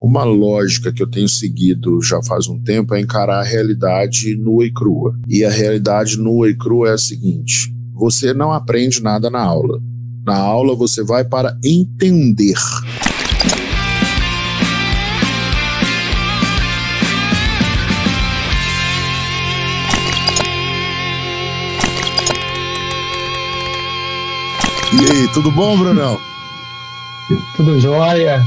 Uma lógica que eu tenho seguido já faz um tempo é encarar a realidade nua e crua. E a realidade nua e crua é a seguinte: você não aprende nada na aula. Na aula você vai para entender. E aí, tudo bom, Brunão? Tudo jóia.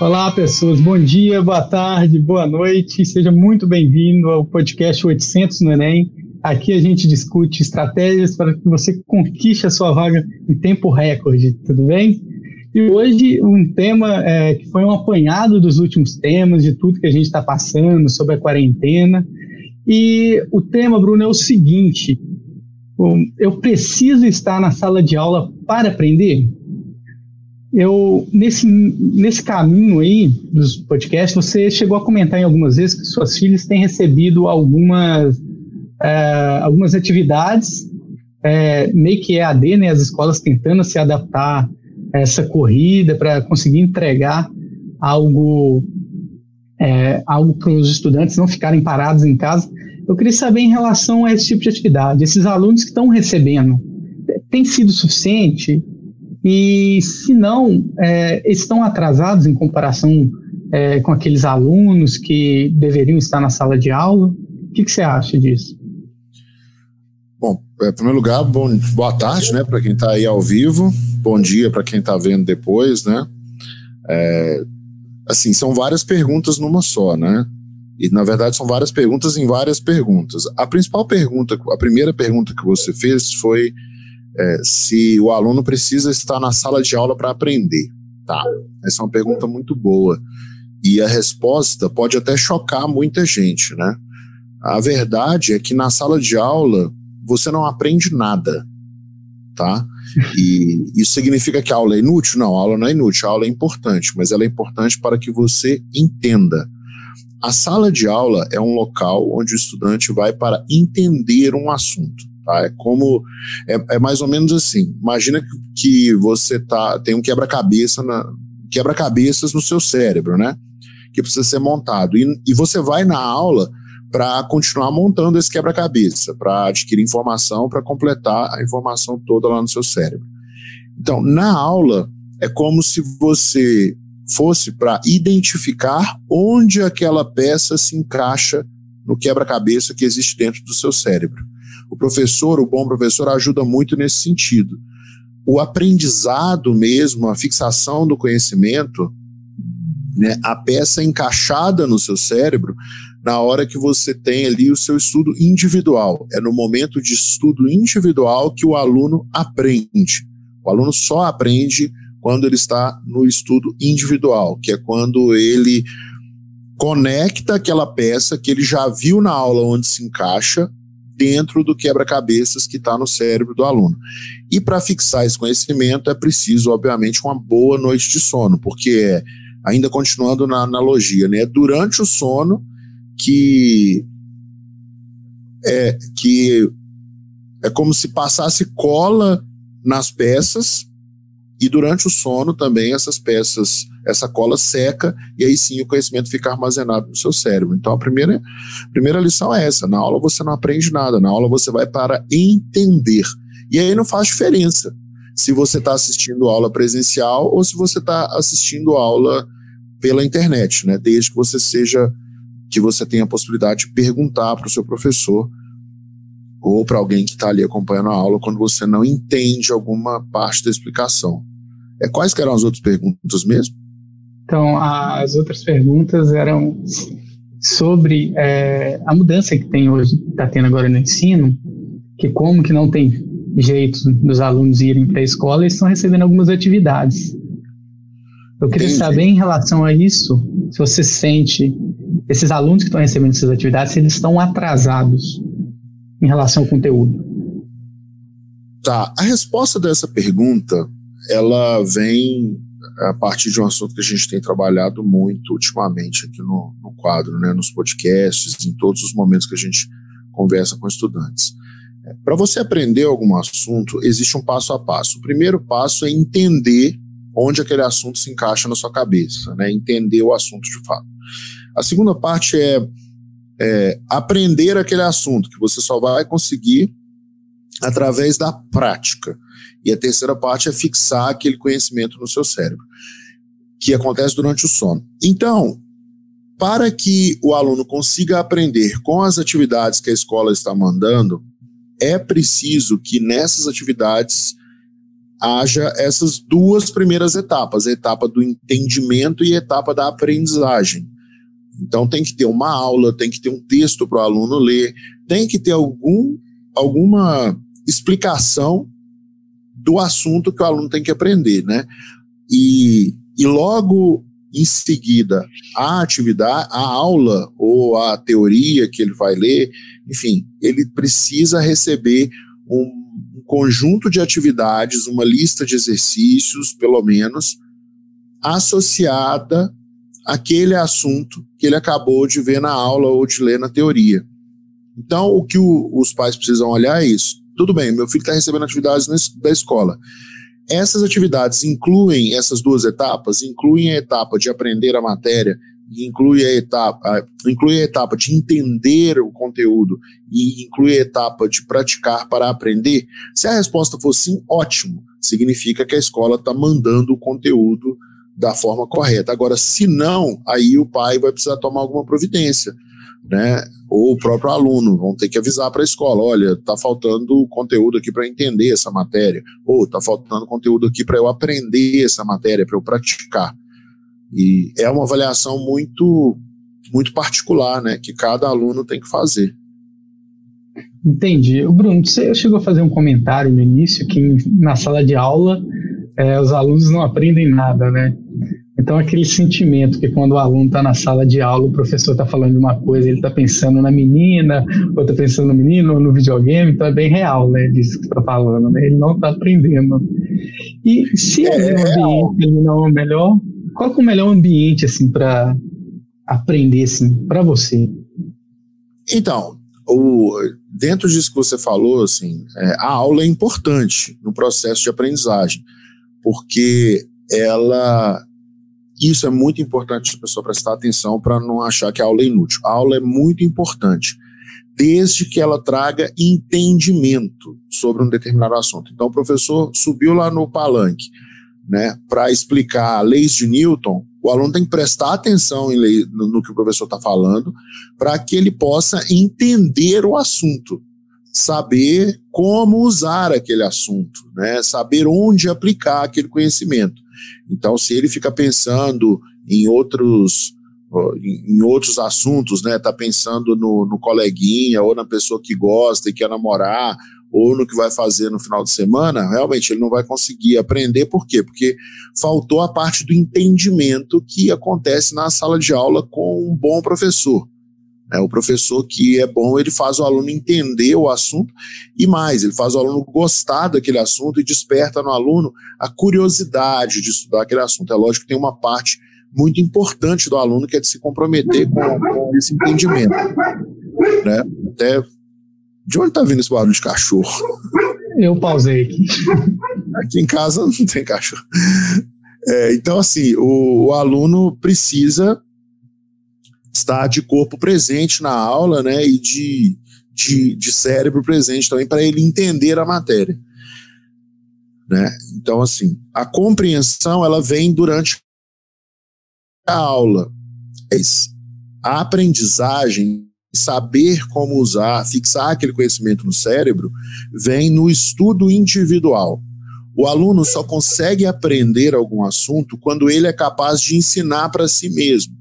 Olá, pessoas. Bom dia, boa tarde, boa noite. Seja muito bem-vindo ao podcast 800 no Enem. Aqui a gente discute estratégias para que você conquiste a sua vaga em tempo recorde, tudo bem? E hoje um tema é, que foi um apanhado dos últimos temas, de tudo que a gente está passando sobre a quarentena. E o tema, Bruno, é o seguinte: eu preciso estar na sala de aula para aprender? Eu nesse, nesse caminho aí dos podcasts, você chegou a comentar em algumas vezes que suas filhas têm recebido algumas, é, algumas atividades, é, meio que EAD, né, as escolas tentando se adaptar a essa corrida para conseguir entregar algo, é, algo para os estudantes não ficarem parados em casa. Eu queria saber em relação a esse tipo de atividade, esses alunos que estão recebendo, tem sido suficiente? E se não, é, estão atrasados em comparação é, com aqueles alunos que deveriam estar na sala de aula? O que, que você acha disso? Bom, é, em primeiro lugar, bom, boa tarde, né, para quem está aí ao vivo. Bom dia para quem está vendo depois, né? É, assim, são várias perguntas numa só, né? E na verdade são várias perguntas em várias perguntas. A principal pergunta, a primeira pergunta que você fez foi é, se o aluno precisa estar na sala de aula para aprender. Tá, essa é uma pergunta muito boa. E a resposta pode até chocar muita gente, né? A verdade é que na sala de aula você não aprende nada, tá? E isso significa que a aula é inútil? Não, a aula não é inútil, a aula é importante, mas ela é importante para que você entenda. A sala de aula é um local onde o estudante vai para entender um assunto. Tá? É como é, é, mais ou menos assim. Imagina que você tá tem um quebra-cabeça na quebra-cabeças no seu cérebro, né? Que precisa ser montado e, e você vai na aula para continuar montando esse quebra-cabeça, para adquirir informação, para completar a informação toda lá no seu cérebro. Então, na aula é como se você fosse para identificar onde aquela peça se encaixa no quebra-cabeça que existe dentro do seu cérebro. O professor, o bom professor, ajuda muito nesse sentido. O aprendizado mesmo, a fixação do conhecimento, né, a peça encaixada no seu cérebro, na hora que você tem ali o seu estudo individual. É no momento de estudo individual que o aluno aprende. O aluno só aprende quando ele está no estudo individual, que é quando ele conecta aquela peça que ele já viu na aula onde se encaixa dentro do quebra-cabeças que está no cérebro do aluno. E para fixar esse conhecimento é preciso, obviamente, uma boa noite de sono, porque ainda continuando na analogia, né, é durante o sono que é que é como se passasse cola nas peças e durante o sono também essas peças essa cola seca e aí sim o conhecimento fica armazenado no seu cérebro. Então a primeira, a primeira lição é essa: na aula você não aprende nada, na aula você vai para entender. E aí não faz diferença se você está assistindo aula presencial ou se você está assistindo aula pela internet, né? Desde que você seja que você tenha a possibilidade de perguntar para o seu professor ou para alguém que está ali acompanhando a aula quando você não entende alguma parte da explicação. É, quais eram as outras perguntas mesmo? Então, as outras perguntas eram sobre é, a mudança que tem hoje, está tendo agora no ensino, que como que não tem jeito dos alunos irem para a escola, eles estão recebendo algumas atividades. Eu queria Entendi. saber em relação a isso, se você sente esses alunos que estão recebendo essas atividades, se eles estão atrasados em relação ao conteúdo. Tá, a resposta dessa pergunta, ela vem a partir de um assunto que a gente tem trabalhado muito ultimamente aqui no, no quadro, né, nos podcasts, em todos os momentos que a gente conversa com estudantes. É, Para você aprender algum assunto, existe um passo a passo. O primeiro passo é entender onde aquele assunto se encaixa na sua cabeça, né? Entender o assunto de fato. A segunda parte é, é aprender aquele assunto, que você só vai conseguir através da prática. E a terceira parte é fixar aquele conhecimento no seu cérebro, que acontece durante o sono. Então, para que o aluno consiga aprender com as atividades que a escola está mandando, é preciso que nessas atividades haja essas duas primeiras etapas, a etapa do entendimento e a etapa da aprendizagem. Então tem que ter uma aula, tem que ter um texto para o aluno ler, tem que ter algum, alguma explicação do assunto que o aluno tem que aprender, né? E, e logo em seguida a atividade, a aula ou a teoria que ele vai ler, enfim, ele precisa receber um, um conjunto de atividades, uma lista de exercícios, pelo menos, associada àquele assunto que ele acabou de ver na aula ou de ler na teoria. Então, o que o, os pais precisam olhar é isso. Tudo bem, meu filho está recebendo atividades da escola. Essas atividades incluem essas duas etapas, incluem a etapa de aprender a matéria inclui a etapa, inclui a etapa de entender o conteúdo e inclui a etapa de praticar para aprender? Se a resposta for sim, ótimo. Significa que a escola está mandando o conteúdo da forma correta. Agora, se não, aí o pai vai precisar tomar alguma providência, né? Ou o próprio aluno vão ter que avisar para a escola, olha, está faltando conteúdo aqui para entender essa matéria, ou está faltando conteúdo aqui para eu aprender essa matéria, para eu praticar. E é uma avaliação muito, muito particular, né, que cada aluno tem que fazer. Entendi. Bruno, você chegou a fazer um comentário no início que na sala de aula é, os alunos não aprendem nada, né? Então, aquele sentimento que quando o aluno está na sala de aula, o professor está falando de uma coisa, ele está pensando na menina, ou está pensando no menino, ou no videogame, então é bem real, né? Disso que você está falando, né? Ele não está aprendendo. E se é, é o ambiente não é melhor, qual é o melhor ambiente assim para aprender assim para você? Então, o, dentro disso que você falou, assim, é, a aula é importante no processo de aprendizagem, porque ela isso é muito importante a pessoa prestar atenção para não achar que a aula é inútil. A aula é muito importante, desde que ela traga entendimento sobre um determinado assunto. Então, o professor subiu lá no palanque, né, para explicar leis de Newton, o aluno tem que prestar atenção lei, no, no, que o professor está falando, para que ele possa entender o assunto, saber como usar aquele assunto, né, saber onde aplicar aquele conhecimento. Então, se ele fica pensando em outros em outros assuntos, né? Tá pensando no, no coleguinha ou na pessoa que gosta e quer namorar ou no que vai fazer no final de semana, realmente ele não vai conseguir aprender. Por quê? Porque faltou a parte do entendimento que acontece na sala de aula com um bom professor. É, o professor que é bom, ele faz o aluno entender o assunto e mais, ele faz o aluno gostar daquele assunto e desperta no aluno a curiosidade de estudar aquele assunto. É lógico que tem uma parte muito importante do aluno que é de se comprometer com, com esse entendimento. Né? Até de onde tá vindo esse barulho de cachorro? Eu pausei aqui. Aqui em casa não tem cachorro. É, então, assim, o, o, aluno precisa estar de corpo presente na aula, né? E de, de, de cérebro presente também para ele entender a matéria. Né? Então, assim, a compreensão ela vem durante a aula. A aprendizagem saber como usar, fixar aquele conhecimento no cérebro, vem no estudo individual. O aluno só consegue aprender algum assunto quando ele é capaz de ensinar para si mesmo,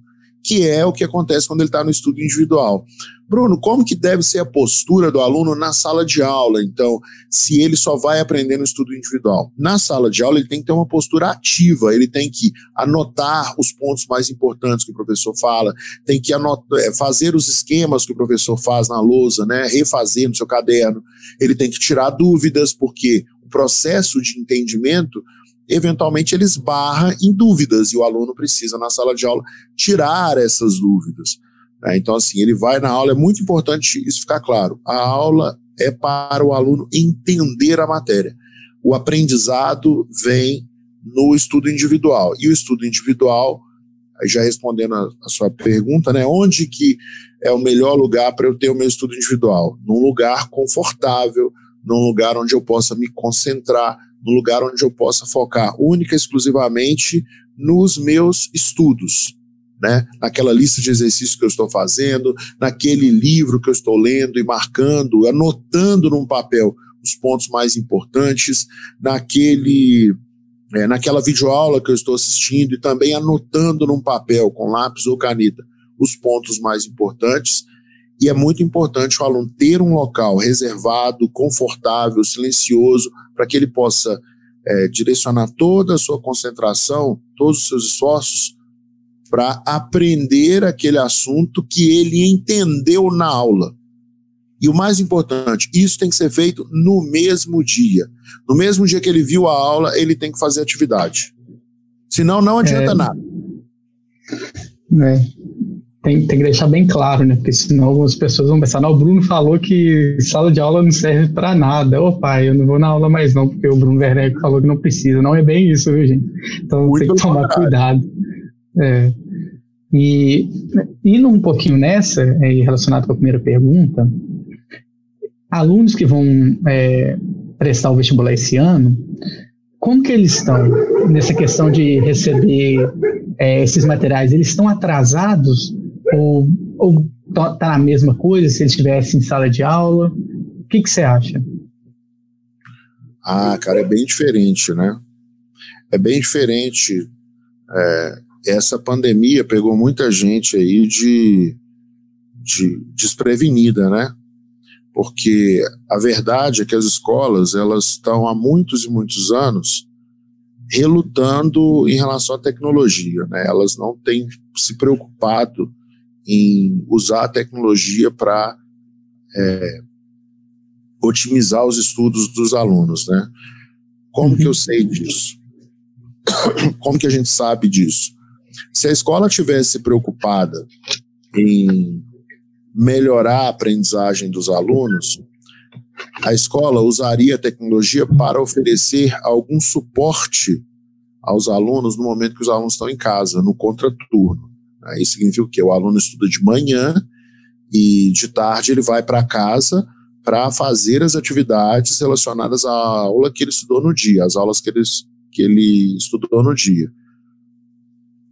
que é o que acontece quando ele está no estudo individual. Bruno, como que deve ser a postura do aluno na sala de aula, então, se ele só vai aprender no estudo individual? Na sala de aula, ele tem que ter uma postura ativa, ele tem que anotar os pontos mais importantes que o professor fala, tem que anotar, é, fazer os esquemas que o professor faz na lousa, né, refazer no seu caderno, ele tem que tirar dúvidas, porque o processo de entendimento eventualmente ele esbarra em dúvidas e o aluno precisa, na sala de aula, tirar essas dúvidas. Né? Então, assim, ele vai na aula, é muito importante isso ficar claro. A aula é para o aluno entender a matéria. O aprendizado vem no estudo individual. E o estudo individual, já respondendo a, a sua pergunta, né, onde que é o melhor lugar para eu ter o meu estudo individual? Num lugar confortável, num lugar onde eu possa me concentrar, num lugar onde eu possa focar única e exclusivamente nos meus estudos, né? Naquela lista de exercícios que eu estou fazendo, naquele livro que eu estou lendo e marcando, anotando num papel os pontos mais importantes, naquele é, naquela videoaula que eu estou assistindo e também anotando num papel com lápis ou caneta os pontos mais importantes. E é muito importante o aluno ter um local reservado, confortável, silencioso, para que ele possa é, direcionar toda a sua concentração, todos os seus esforços para aprender aquele assunto que ele entendeu na aula. E o mais importante, isso tem que ser feito no mesmo dia. No mesmo dia que ele viu a aula, ele tem que fazer atividade. Senão, não adianta é, nada. É, tem, tem, que deixar bem claro, né? Porque senão algumas pessoas vão pensar: não, o Bruno falou que sala de aula não serve para nada. Ô pai, eu não vou na aula mais não, porque o Bruno Werneck falou que não precisa. Não é bem isso, viu, gente? Então Muito tem que tomar cuidado. É. E indo um pouquinho nessa, é, relacionado com a primeira pergunta, alunos que vão é, prestar o vestibular esse ano, como que eles estão nessa questão de receber é, esses materiais? Eles estão atrasados ou, ou tá, tá na mesma coisa se eles estivessem em sala de aula? O que, que você acha? Ah, cara, é bem diferente, né? É bem diferente. É, essa pandemia pegou muita gente aí de, de desprevenida, né? Porque a verdade é que as escolas elas estão há muitos e muitos anos relutando em relação à tecnologia, né? Elas não têm se preocupado em usar a tecnologia para é, otimizar os estudos dos alunos, né? Como que eu sei disso? Como que a gente sabe disso? Se a escola tivesse preocupada em melhorar a aprendizagem dos alunos, a escola usaria a tecnologia para oferecer algum suporte aos alunos no momento que os alunos estão em casa, no contraturno. Isso significa o quê? O aluno estuda de manhã e de tarde ele vai para casa para fazer as atividades relacionadas à aula que ele estudou no dia, as aulas que ele, que ele estudou no dia.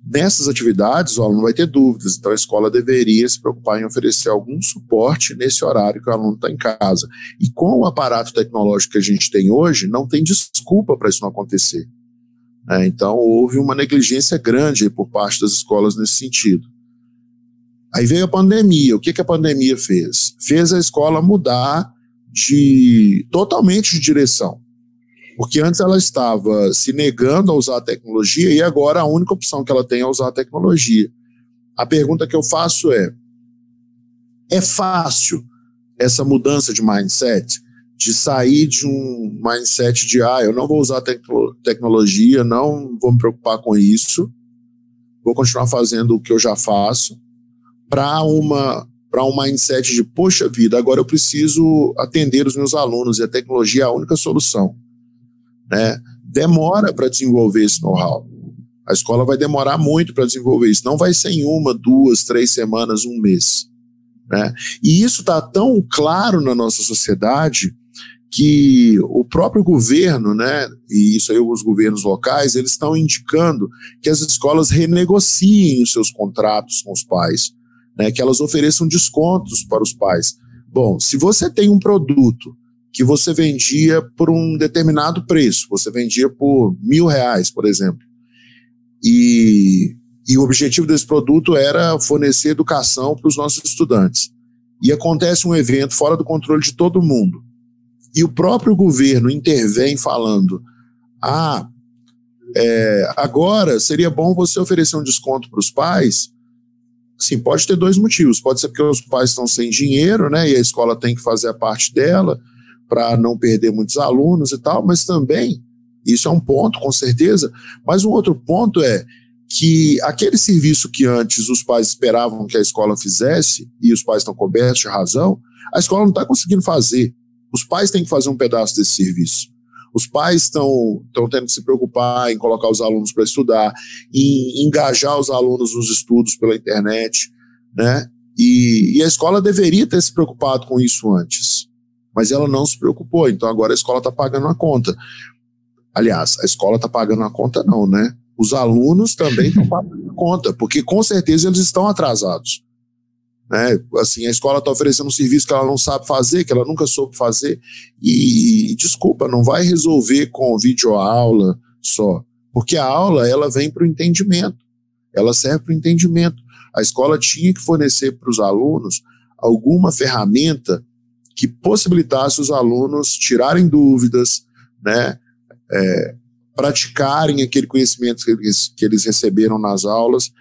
Nessas atividades, o aluno vai ter dúvidas, então a escola deveria se preocupar em oferecer algum suporte nesse horário que o aluno está em casa. E com o aparato tecnológico que a gente tem hoje, não tem desculpa para isso não acontecer. É, então, houve uma negligência grande por parte das escolas nesse sentido. Aí veio a pandemia. O que, que a pandemia fez? Fez a escola mudar de totalmente de direção. Porque antes ela estava se negando a usar a tecnologia e agora a única opção que ela tem é usar a tecnologia. A pergunta que eu faço é: é fácil essa mudança de mindset? De sair de um mindset de, ah, eu não vou usar tecno tecnologia, não vou me preocupar com isso, vou continuar fazendo o que eu já faço, para uma para um mindset de, poxa vida, agora eu preciso atender os meus alunos e a tecnologia é a única solução né, demora para desenvolver esse know-how. A escola vai demorar muito para desenvolver isso. Não vai ser em uma, duas, três semanas, um mês. Né? E isso está tão claro na nossa sociedade que o próprio governo, né, e isso aí os governos locais, eles estão indicando que as escolas renegociem os seus contratos com os pais, né, que elas ofereçam descontos para os pais. Bom, se você tem um produto que você vendia por um determinado preço, você vendia por mil reais, por exemplo. E, e o objetivo desse produto era fornecer educação para os nossos estudantes. E acontece um evento fora do controle de todo mundo. E o próprio governo intervém falando: ah, é, agora seria bom você oferecer um desconto para os pais. Sim, pode ter dois motivos. Pode ser porque os pais estão sem dinheiro, né? E a escola tem que fazer a parte dela para não perder muitos alunos e tal, mas também, isso é um ponto, com certeza, mas um outro ponto é que aquele serviço que antes os pais esperavam que a escola fizesse, e os pais estão cobertos de razão, a escola não está conseguindo fazer. Os pais têm que fazer um pedaço desse serviço. Os pais estão tendo que se preocupar em colocar os alunos para estudar, em engajar os alunos nos estudos pela internet, né? E, e, a escola deveria ter se preocupado com isso antes, mas ela não se preocupou. Então agora a escola está pagando a conta. Aliás, a escola está pagando a conta, não, né? Os alunos também estão pagando a conta, porque com certeza eles estão atrasados. Né? Assim, a escola está oferecendo um serviço que ela não sabe fazer, que ela nunca soube fazer, e, desculpa, não vai resolver com videoaula só, porque a aula ela vem para o entendimento, ela serve para o entendimento. A escola tinha que fornecer para os alunos alguma ferramenta que possibilitasse os alunos tirarem dúvidas, né, é, praticarem aquele conhecimento que eles, que eles receberam nas aulas,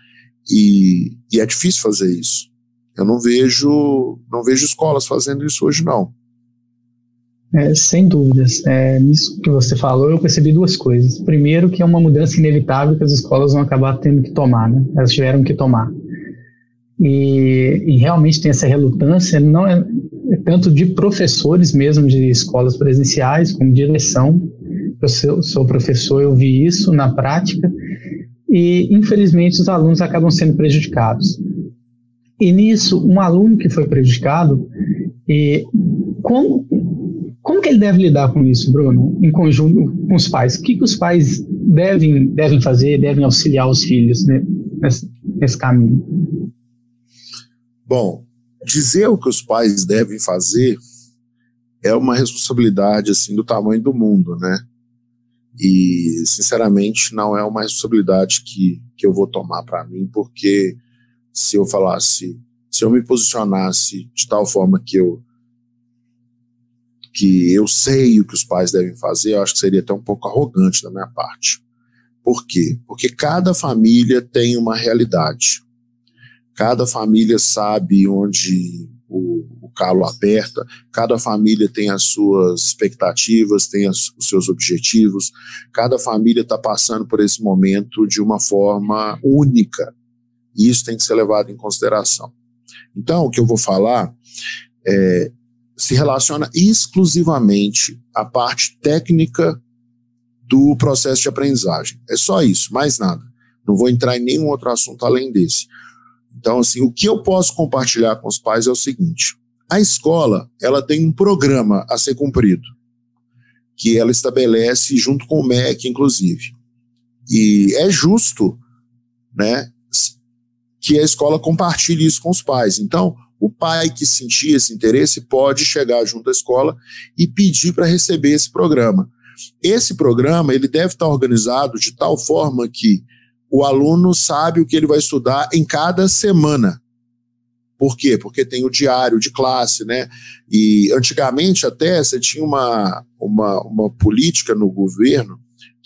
e, e é difícil fazer isso. Eu não vejo, não vejo escolas fazendo isso hoje, não. É, sem dúvidas. É, nisso que você falou, eu percebi duas coisas. Primeiro, que é uma mudança inevitável que as escolas vão acabar tendo que tomar, né? Elas tiveram que tomar. E, e realmente tem essa relutância, não é, é, tanto de professores mesmo de escolas presenciais, como direção. Eu sou, sou professor, eu vi isso na prática. E, infelizmente, os alunos acabam sendo prejudicados. E nisso, um aluno que foi prejudicado, e como, como que ele deve lidar com isso, Bruno, em conjunto com os pais? O que, que os pais devem, devem fazer, devem auxiliar os filhos né, nesse, nesse caminho? Bom, dizer o que os pais devem fazer é uma responsabilidade assim do tamanho do mundo, né? E sinceramente não é uma responsabilidade que, que eu vou tomar para mim, porque se eu falasse, se eu me posicionasse de tal forma que eu que eu sei o que os pais devem fazer, eu acho que seria até um pouco arrogante da minha parte. Por quê? Porque cada família tem uma realidade. Cada família sabe onde o, o calo aperta, cada família tem as suas expectativas, tem as, os seus objetivos, cada família está passando por esse momento de uma forma única. E isso tem que ser levado em consideração. Então, o que eu vou falar é, se relaciona exclusivamente à parte técnica do processo de aprendizagem. É só isso, mais nada. Não vou entrar em nenhum outro assunto além desse. Então, assim, o que eu posso compartilhar com os pais é o seguinte: a escola ela tem um programa a ser cumprido, que ela estabelece junto com o MEC, inclusive. E é justo, né, que a escola compartilhe isso com os pais. Então, o pai que sentir esse interesse pode chegar junto à escola e pedir para receber esse programa. Esse programa ele deve estar organizado de tal forma que o aluno sabe o que ele vai estudar em cada semana. Por quê? Porque tem o diário de classe, né? E antigamente até você tinha uma, uma, uma política no governo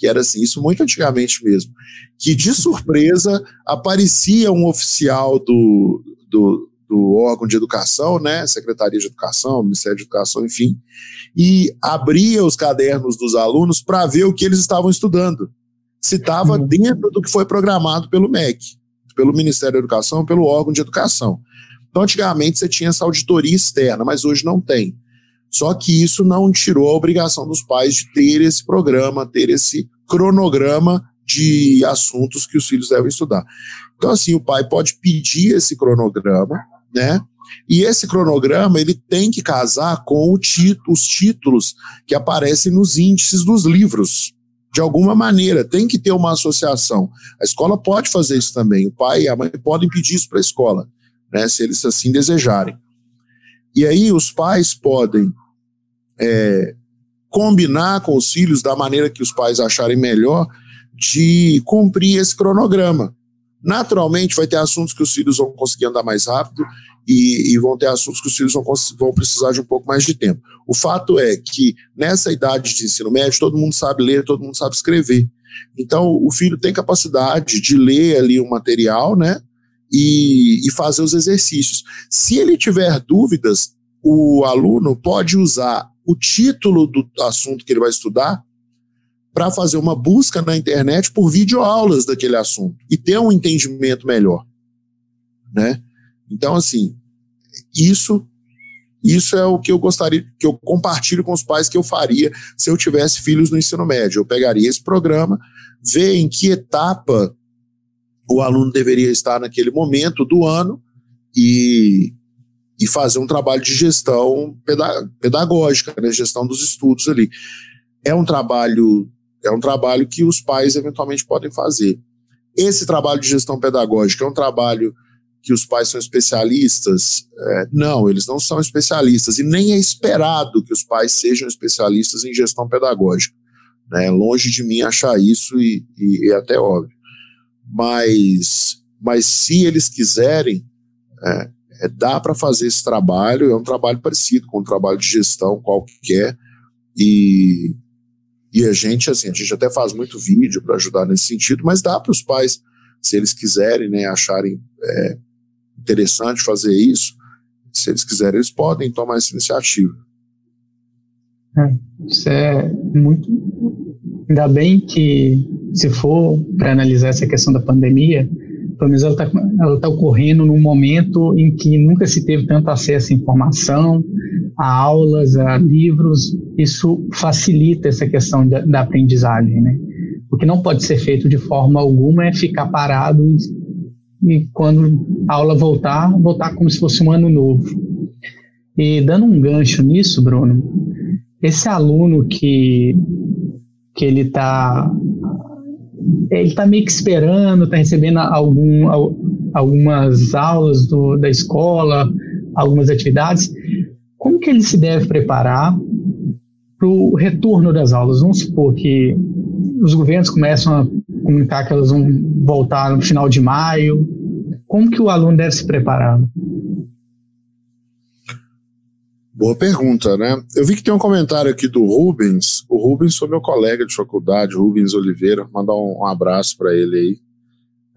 que era assim, isso muito antigamente mesmo, que de surpresa aparecia um oficial do, do, do órgão de educação, né, Secretaria de Educação, Ministério de Educação, enfim, e abria os cadernos dos alunos para ver o que eles estavam estudando. Se estava uhum. dentro do que foi programado pelo MEC, pelo Ministério da Educação, pelo órgão de educação. Então, antigamente você tinha essa auditoria externa, mas hoje não tem. Só que isso não tirou a obrigação dos pais de ter esse programa, ter esse cronograma de assuntos que os filhos devem estudar. Então, assim, o pai pode pedir esse cronograma, né? E esse cronograma ele tem que casar com os títulos que aparecem nos índices dos livros. De alguma maneira, tem que ter uma associação. A escola pode fazer isso também. O pai e a mãe podem pedir isso para a escola, né, se eles assim desejarem. E aí os pais podem é, combinar com os filhos da maneira que os pais acharem melhor de cumprir esse cronograma. Naturalmente, vai ter assuntos que os filhos vão conseguir andar mais rápido e, e vão ter assuntos que os filhos vão, vão, precisar de um pouco mais de tempo. O fato é que nessa idade de ensino médio, todo mundo sabe ler, todo mundo sabe escrever. Então, o filho tem capacidade de ler ali o material, né? E, e fazer os exercícios. Se ele tiver dúvidas, o aluno pode usar o título do assunto que ele vai estudar para fazer uma busca na internet por videoaulas daquele assunto e ter um entendimento melhor, né? Então, assim, isso Isso é o que eu gostaria, que eu compartilho com os pais que eu faria se eu tivesse filhos no ensino médio. Eu pegaria esse programa, ver em que etapa o aluno deveria estar naquele momento do ano e, e fazer um trabalho de gestão pedagógica, né, gestão dos estudos ali. É um trabalho é um trabalho que os pais eventualmente podem fazer. Esse trabalho de gestão pedagógica é um trabalho que os pais são especialistas? É, não, eles não são especialistas e nem é esperado que os pais sejam especialistas em gestão pedagógica. Né? Longe de mim achar isso e, e é até óbvio. Mas, mas se eles quiserem, é, é, dá para fazer esse trabalho, é um trabalho parecido com um trabalho de gestão qualquer, e, e a gente, assim, a gente até faz muito vídeo para ajudar nesse sentido, mas dá para os pais, se eles quiserem, né, acharem é, interessante fazer isso, se eles quiserem, eles podem tomar essa iniciativa. É, isso é muito. Ainda bem que, se for para analisar essa questão da pandemia, pelo menos ela está tá ocorrendo num momento em que nunca se teve tanto acesso à informação, a aulas, a livros. Isso facilita essa questão da, da aprendizagem, né? O que não pode ser feito de forma alguma é ficar parado e, e quando a aula voltar, voltar como se fosse um ano novo. E dando um gancho nisso, Bruno, esse aluno que, que ele está ele está meio que esperando, está recebendo algum, algumas aulas do, da escola, algumas atividades. Como que ele se deve preparar para o retorno das aulas? Vamos supor que os governos começam a comunicar que elas vão voltar no final de maio. Como que o aluno deve se preparar? Boa pergunta, né? Eu vi que tem um comentário aqui do Rubens. O Rubens foi meu colega de faculdade, Rubens Oliveira. Mandar um, um abraço para ele aí.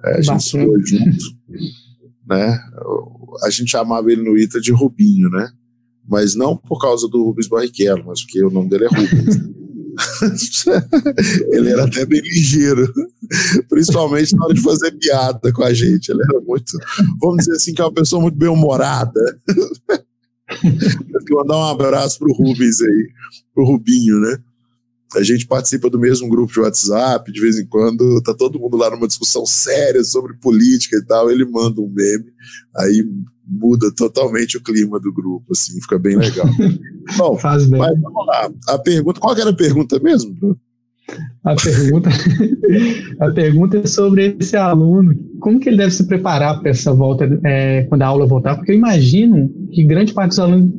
É, a gente foi junto, né? A gente chamava ele no ITA de Rubinho, né? Mas não por causa do Rubens Barrichello, mas porque o nome dele é Rubens. ele era até bem ligeiro, principalmente na hora de fazer piada com a gente. Ele era muito, vamos dizer assim, que é uma pessoa muito bem-humorada. Eu mandar um abraço pro Rubens aí, pro Rubinho, né? A gente participa do mesmo grupo de WhatsApp, de vez em quando tá todo mundo lá numa discussão séria sobre política e tal, ele manda um meme, aí muda totalmente o clima do grupo, assim, fica bem legal. Bom, Faz bem. mas vamos lá. A pergunta, qual era a pergunta mesmo, Bruno? A pergunta, a pergunta é sobre esse aluno, como que ele deve se preparar para essa volta, é, quando a aula voltar, porque eu imagino que grande parte dos alunos,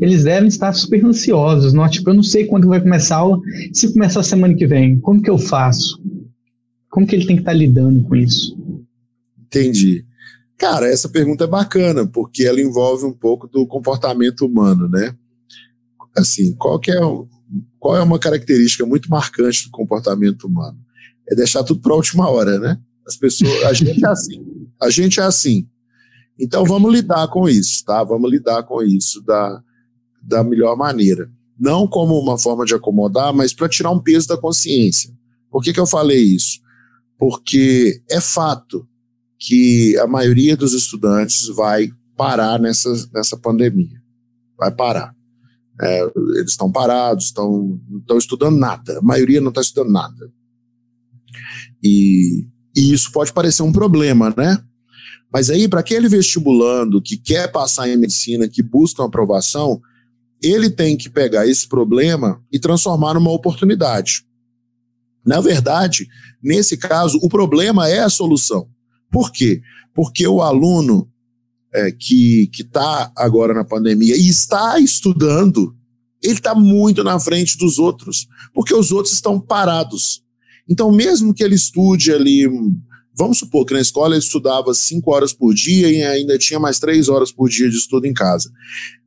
eles devem estar super ansiosos, não? tipo, eu não sei quando vai começar a aula, se começar semana que vem, como que eu faço? Como que ele tem que estar lidando com isso? Entendi. Cara, essa pergunta é bacana, porque ela envolve um pouco do comportamento humano, né? Assim, qual que é qual é uma característica muito marcante do comportamento humano? É deixar tudo para a última hora, né? As pessoas, a gente é assim. A gente é assim. Então vamos lidar com isso, tá? Vamos lidar com isso da, da melhor maneira. Não como uma forma de acomodar, mas para tirar um peso da consciência. Por que, que eu falei isso? Porque é fato que a maioria dos estudantes vai parar nessa, nessa pandemia. Vai parar. É, eles estão parados, estão, não estão estudando nada. A maioria não está estudando nada. E, e isso pode parecer um problema, né? Mas aí, para aquele vestibulando que quer passar em medicina, que busca uma aprovação, ele tem que pegar esse problema e transformar numa oportunidade. Na verdade, nesse caso, o problema é a solução. Por quê? Porque o aluno é, que está agora na pandemia e está estudando, ele está muito na frente dos outros, porque os outros estão parados. Então, mesmo que ele estude ali, vamos supor que na escola ele estudava cinco horas por dia e ainda tinha mais três horas por dia de estudo em casa.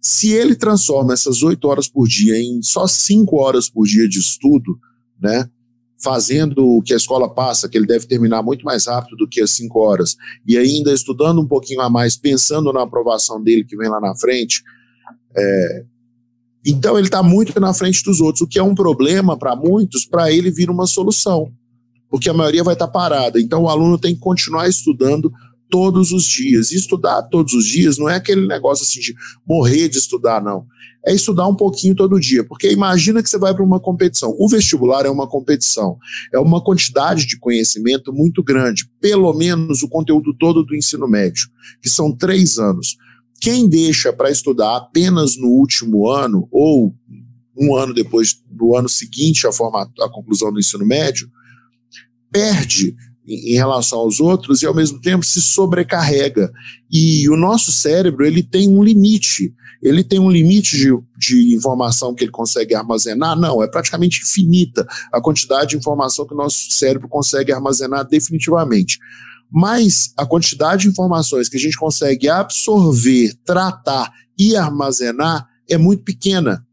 Se ele transforma essas oito horas por dia em só cinco horas por dia de estudo, né? Fazendo o que a escola passa, que ele deve terminar muito mais rápido do que as cinco horas, e ainda estudando um pouquinho a mais, pensando na aprovação dele que vem lá na frente, é, então ele está muito na frente dos outros, o que é um problema para muitos, para ele vir uma solução, porque a maioria vai estar tá parada. Então o aluno tem que continuar estudando todos os dias. E estudar todos os dias não é aquele negócio assim de morrer de estudar, não. É estudar um pouquinho todo dia, porque imagina que você vai para uma competição. O vestibular é uma competição, é uma quantidade de conhecimento muito grande, pelo menos o conteúdo todo do ensino médio, que são três anos. Quem deixa para estudar apenas no último ano, ou um ano depois do ano seguinte à, forma, à conclusão do ensino médio, perde em relação aos outros e ao mesmo tempo se sobrecarrega. E o nosso cérebro ele tem um limite. Ele tem um limite de, de informação que ele consegue armazenar? Não, é praticamente infinita a quantidade de informação que o nosso cérebro consegue armazenar definitivamente. Mas a quantidade de informações que a gente consegue absorver, tratar e armazenar é muito pequena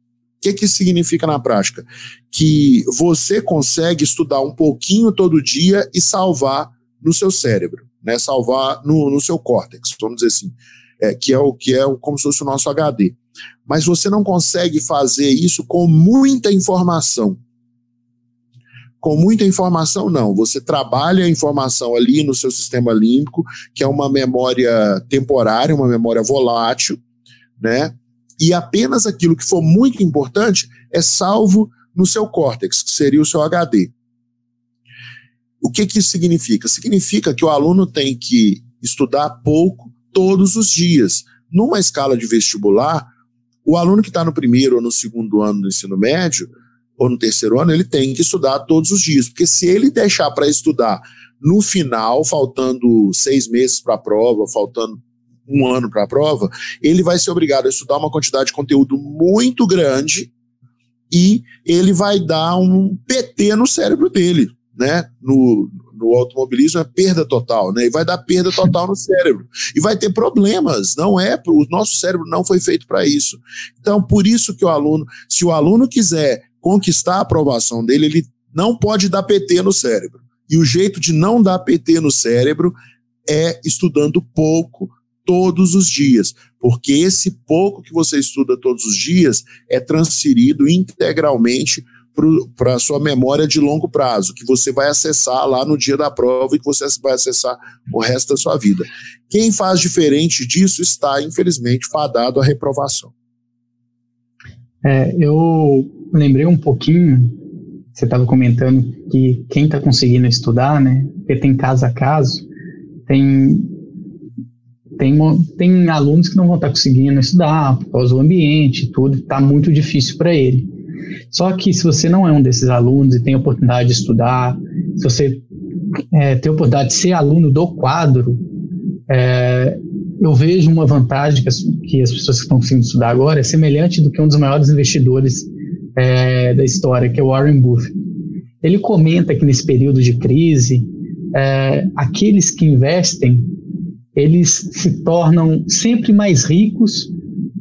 que, que isso significa na prática? Que você consegue estudar um pouquinho todo dia e salvar no seu cérebro, né? salvar no, no seu córtex, vamos dizer assim, é, que é o que é o, como se fosse o nosso HD. Mas você não consegue fazer isso com muita informação. Com muita informação, não. Você trabalha a informação ali no seu sistema límbico, que é uma memória temporária, uma memória volátil, né? E apenas aquilo que for muito importante é salvo no seu córtex, que seria o seu HD. O que, que isso significa? Significa que o aluno tem que estudar pouco todos os dias. Numa escala de vestibular, o aluno que está no primeiro ou no segundo ano do ensino médio, ou no terceiro ano, ele tem que estudar todos os dias, porque se ele deixar para estudar no final, faltando seis meses para a prova, faltando um ano para a prova, ele vai ser obrigado a estudar uma quantidade de conteúdo muito grande e ele vai dar um PT no cérebro dele, né? No, no automobilismo é perda total, né? E vai dar perda total no cérebro. E vai ter problemas, não é? O nosso cérebro não foi feito para isso. Então, por isso que o aluno, se o aluno quiser conquistar a aprovação dele, ele não pode dar PT no cérebro. E o jeito de não dar PT no cérebro é estudando pouco, todos os dias, porque esse pouco que você estuda todos os dias é transferido integralmente para a sua memória de longo prazo, que você vai acessar lá no dia da prova e que você vai acessar o resto da sua vida. Quem faz diferente disso está, infelizmente, fadado à reprovação. É, eu lembrei um pouquinho, você estava comentando que quem está conseguindo estudar, né, porque tem caso a caso, tem tem, tem alunos que não vão estar conseguindo estudar por causa do ambiente, tudo, está muito difícil para ele. Só que se você não é um desses alunos e tem a oportunidade de estudar, se você é, tem a oportunidade de ser aluno do quadro, é, eu vejo uma vantagem que as, que as, pessoas que estão conseguindo estudar agora é semelhante do que um dos maiores investidores é, da história, que é o Warren Buffett. Ele comenta que nesse período de crise, é, aqueles que investem eles se tornam sempre mais ricos,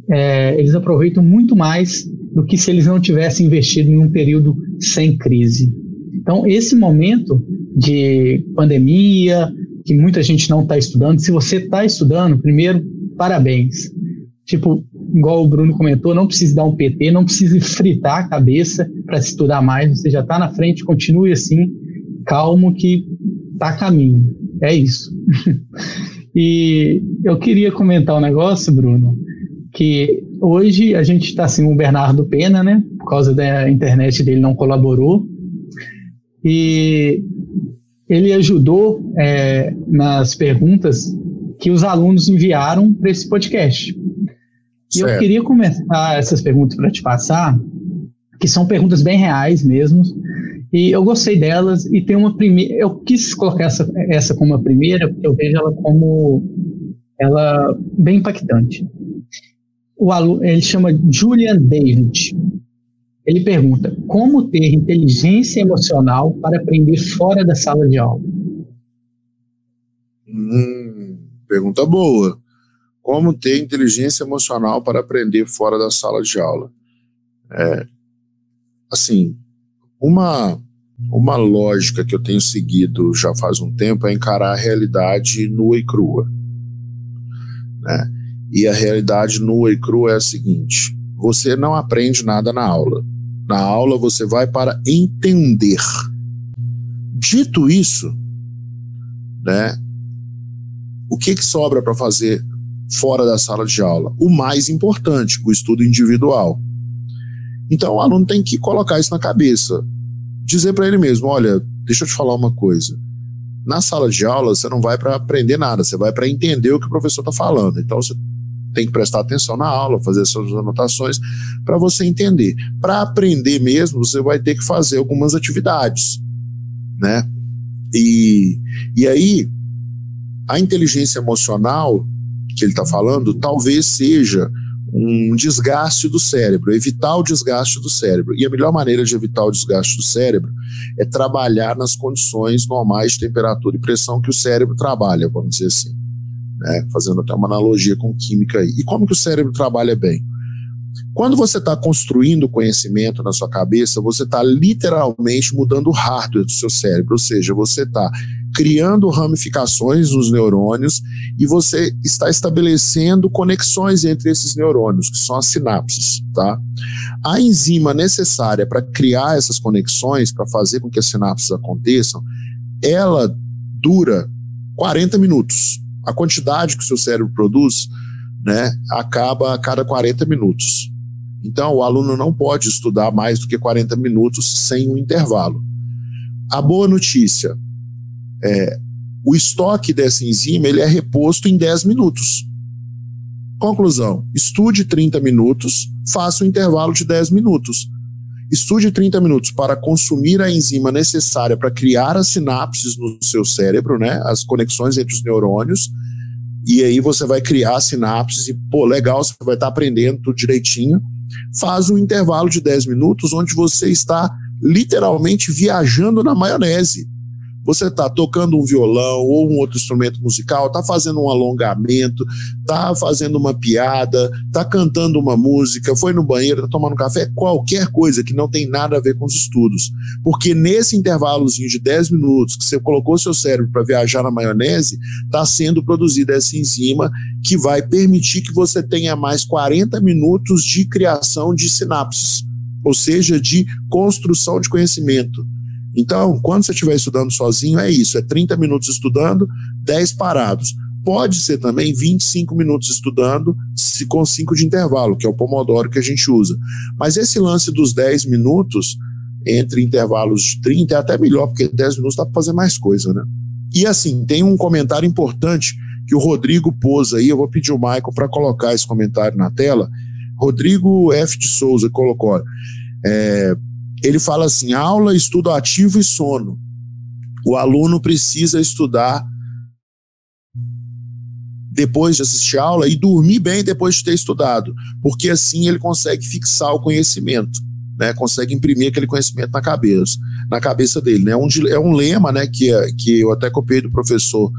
é, eles aproveitam muito mais do que se eles não tivessem investido em um período sem crise. Então, esse momento de pandemia, que muita gente não está estudando, se você está estudando, primeiro, parabéns. Tipo, igual o Bruno comentou, não precisa dar um PT, não precisa fritar a cabeça para estudar mais, você já está na frente, continue assim, calmo que está a caminho. É isso. E eu queria comentar um negócio, Bruno, que hoje a gente está assim, o Bernardo Pena, né? Por causa da internet dele não colaborou. E ele ajudou é, nas perguntas que os alunos enviaram para esse podcast. E eu queria começar essas perguntas para te passar, que são perguntas bem reais mesmo, e eu gostei delas e tem uma primeira. Eu quis colocar essa, essa como a primeira, porque eu vejo ela como ela bem impactante. O aluno, ele chama Julian David. Ele pergunta: como ter inteligência emocional para aprender fora da sala de aula? Hum, pergunta boa. Como ter inteligência emocional para aprender fora da sala de aula? É, assim, uma, uma lógica que eu tenho seguido já faz um tempo é encarar a realidade nua e crua. Né? E a realidade nua e crua é a seguinte: você não aprende nada na aula. Na aula você vai para entender. Dito isso, né, o que, que sobra para fazer fora da sala de aula? O mais importante, o estudo individual. Então o aluno tem que colocar isso na cabeça. Dizer para ele mesmo: olha, deixa eu te falar uma coisa. Na sala de aula, você não vai para aprender nada, você vai para entender o que o professor está falando. Então você tem que prestar atenção na aula, fazer suas anotações para você entender. Para aprender mesmo, você vai ter que fazer algumas atividades, né? E, e aí, a inteligência emocional que ele está falando talvez seja um desgaste do cérebro, evitar o desgaste do cérebro. E a melhor maneira de evitar o desgaste do cérebro é trabalhar nas condições normais de temperatura e pressão que o cérebro trabalha, vamos dizer assim né? fazendo até uma analogia com química aí. E como que o cérebro trabalha bem? Quando você está construindo conhecimento na sua cabeça, você está literalmente mudando o hardware do seu cérebro, ou seja, você está criando ramificações nos neurônios e você está estabelecendo conexões entre esses neurônios, que são as sinapses, tá? A enzima necessária para criar essas conexões, para fazer com que as sinapses aconteçam, ela dura 40 minutos a quantidade que o seu cérebro produz né, acaba a cada 40 minutos. Então, o aluno não pode estudar mais do que 40 minutos sem um intervalo. A boa notícia é o estoque dessa enzima ele é reposto em 10 minutos. Conclusão: estude 30 minutos, faça um intervalo de 10 minutos. Estude 30 minutos para consumir a enzima necessária para criar as sinapses no seu cérebro, né, as conexões entre os neurônios, e aí você vai criar sinapses e, pô, legal, você vai estar aprendendo tudo direitinho. Faz um intervalo de 10 minutos onde você está literalmente viajando na maionese você está tocando um violão ou um outro instrumento musical, está fazendo um alongamento, está fazendo uma piada, está cantando uma música, foi no banheiro, está tomando café, qualquer coisa que não tem nada a ver com os estudos. Porque nesse intervalozinho de 10 minutos que você colocou seu cérebro para viajar na maionese, está sendo produzida essa enzima que vai permitir que você tenha mais 40 minutos de criação de sinapses, ou seja, de construção de conhecimento. Então, quando você estiver estudando sozinho, é isso: é 30 minutos estudando, 10 parados. Pode ser também 25 minutos estudando, se com 5 de intervalo, que é o Pomodoro que a gente usa. Mas esse lance dos 10 minutos, entre intervalos de 30, é até melhor, porque 10 minutos dá para fazer mais coisa, né? E assim, tem um comentário importante que o Rodrigo pôs aí, eu vou pedir o Michael para colocar esse comentário na tela. Rodrigo F. de Souza colocou. É, ele fala assim: aula, estudo ativo e sono. O aluno precisa estudar depois de assistir a aula e dormir bem depois de ter estudado, porque assim ele consegue fixar o conhecimento, né? Consegue imprimir aquele conhecimento na cabeça, na cabeça dele, né? É um, é um lema, né? Que, que eu até copiei do professor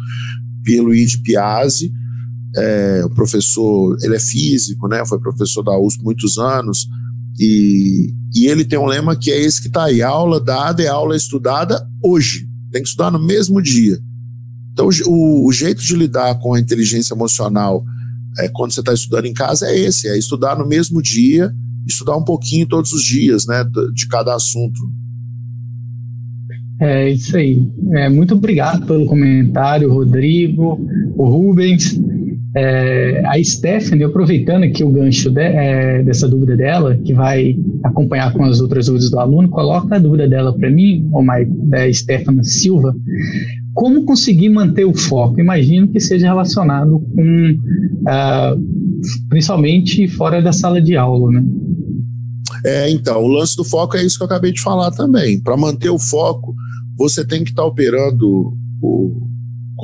Pierluigi Piazzi, é, o professor, ele é físico, né? Foi professor da USP muitos anos e e ele tem um lema que é esse que está aí: aula dada é aula estudada hoje. Tem que estudar no mesmo dia. Então, o, o jeito de lidar com a inteligência emocional é, quando você está estudando em casa é esse: é estudar no mesmo dia, estudar um pouquinho todos os dias, né, de cada assunto. É isso aí. É, muito obrigado pelo comentário, Rodrigo, o Rubens. É, a Stephanie, aproveitando aqui o gancho de, é, dessa dúvida dela, que vai acompanhar com as outras dúvidas do aluno, coloca a dúvida dela para mim, ou mais, da Stephanie Silva. Como conseguir manter o foco? Imagino que seja relacionado com, uh, principalmente fora da sala de aula, né? É, então, o lance do foco é isso que eu acabei de falar também. Para manter o foco, você tem que estar tá operando o,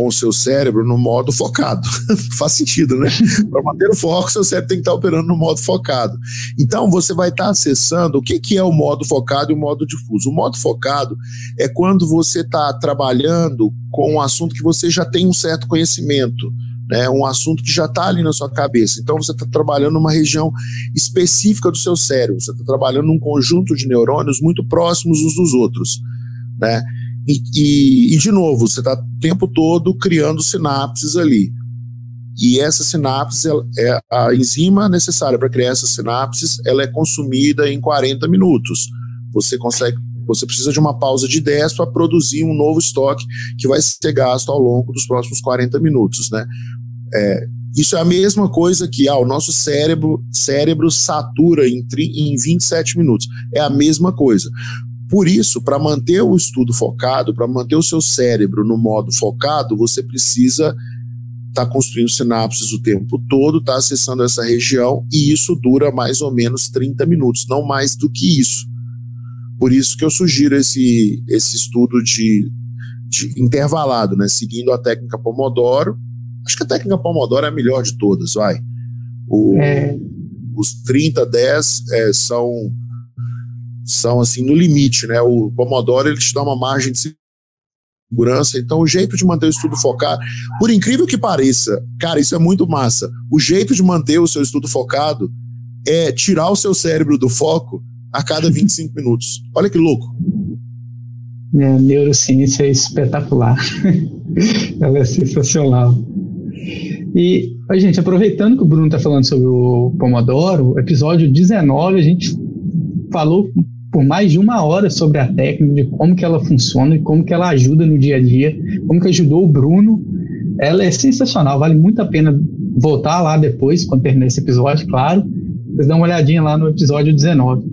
com o seu cérebro no modo focado. Faz sentido, né? Para manter o foco, seu cérebro tem que estar operando no modo focado. Então, você vai estar acessando o que, que é o modo focado e o modo difuso. O modo focado é quando você está trabalhando com um assunto que você já tem um certo conhecimento. Né, um assunto que já está ali na sua cabeça. Então você está trabalhando numa região específica do seu cérebro, você está trabalhando num conjunto de neurônios muito próximos uns dos outros. Né? E, e, e de novo, você está o tempo todo criando sinapses ali. E essa sinapse, é a enzima necessária para criar essas sinapses, ela é consumida em 40 minutos. Você consegue Você precisa de uma pausa de 10 para produzir um novo estoque que vai ser gasto ao longo dos próximos 40 minutos, né? É, isso é a mesma coisa que ah, o nosso cérebro, cérebro satura em, em 27 minutos. É a mesma coisa. Por isso, para manter o estudo focado, para manter o seu cérebro no modo focado, você precisa estar tá construindo sinapses o tempo todo, estar tá acessando essa região, e isso dura mais ou menos 30 minutos, não mais do que isso. Por isso que eu sugiro esse, esse estudo de, de intervalado, né, seguindo a técnica Pomodoro. Acho que a técnica Pomodoro é a melhor de todas, vai. O, é. Os 30, 10 é, são são assim no limite, né? O Pomodoro ele te dá uma margem de segurança. Então, o jeito de manter o estudo focado, por incrível que pareça, cara, isso é muito massa. O jeito de manter o seu estudo focado é tirar o seu cérebro do foco a cada 25 minutos. Olha que louco. É, a neurociência é espetacular. Ela é sensacional. E, a gente, aproveitando que o Bruno está falando sobre o Pomodoro, episódio 19, a gente falou por mais de uma hora sobre a técnica, de como que ela funciona e como que ela ajuda no dia a dia, como que ajudou o Bruno. Ela é sensacional, vale muito a pena voltar lá depois, quando terminar esse episódio, claro. Vocês dão uma olhadinha lá no episódio 19.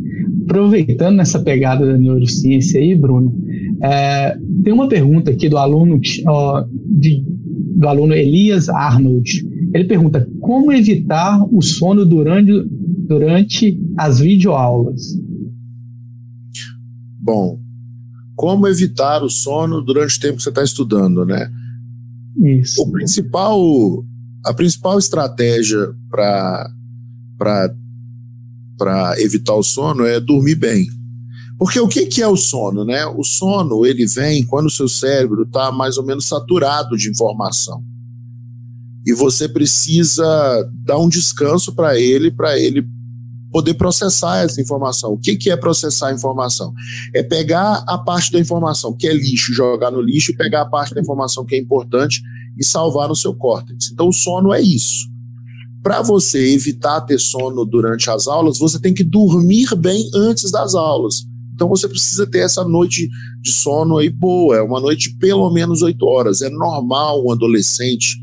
Aproveitando essa pegada da neurociência aí, Bruno, é, tem uma pergunta aqui do aluno, ó, de, do aluno Elias Arnold. Ele pergunta como evitar o sono durante, durante as videoaulas. Bom, como evitar o sono durante o tempo que você está estudando, né? Isso. O principal, a principal estratégia para evitar o sono é dormir bem. Porque o que, que é o sono, né? O sono ele vem quando o seu cérebro está mais ou menos saturado de informação e você precisa dar um descanso para ele, para ele poder processar essa informação. O que, que é processar a informação? É pegar a parte da informação que é lixo, jogar no lixo, pegar a parte da informação que é importante e salvar no seu córtex. Então, o sono é isso. Para você evitar ter sono durante as aulas, você tem que dormir bem antes das aulas. Então você precisa ter essa noite de sono aí boa, é uma noite de pelo menos oito horas. É normal um adolescente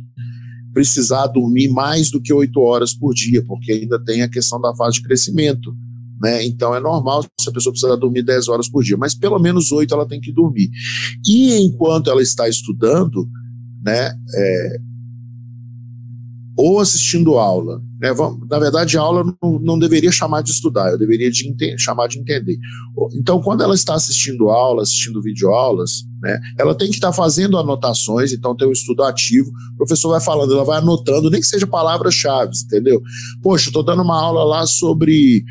precisar dormir mais do que oito horas por dia, porque ainda tem a questão da fase de crescimento. Né? Então é normal se a pessoa precisar dormir 10 horas por dia, mas pelo menos oito ela tem que dormir. E enquanto ela está estudando, né, é, ou assistindo aula. Né? Na verdade, a aula não, não deveria chamar de estudar, eu deveria de chamar de entender. Então, quando ela está assistindo aula, assistindo videoaulas, né, ela tem que estar fazendo anotações, então tem um estudo ativo, o professor vai falando, ela vai anotando, nem que seja palavras-chave, entendeu? Poxa, estou dando uma aula lá sobre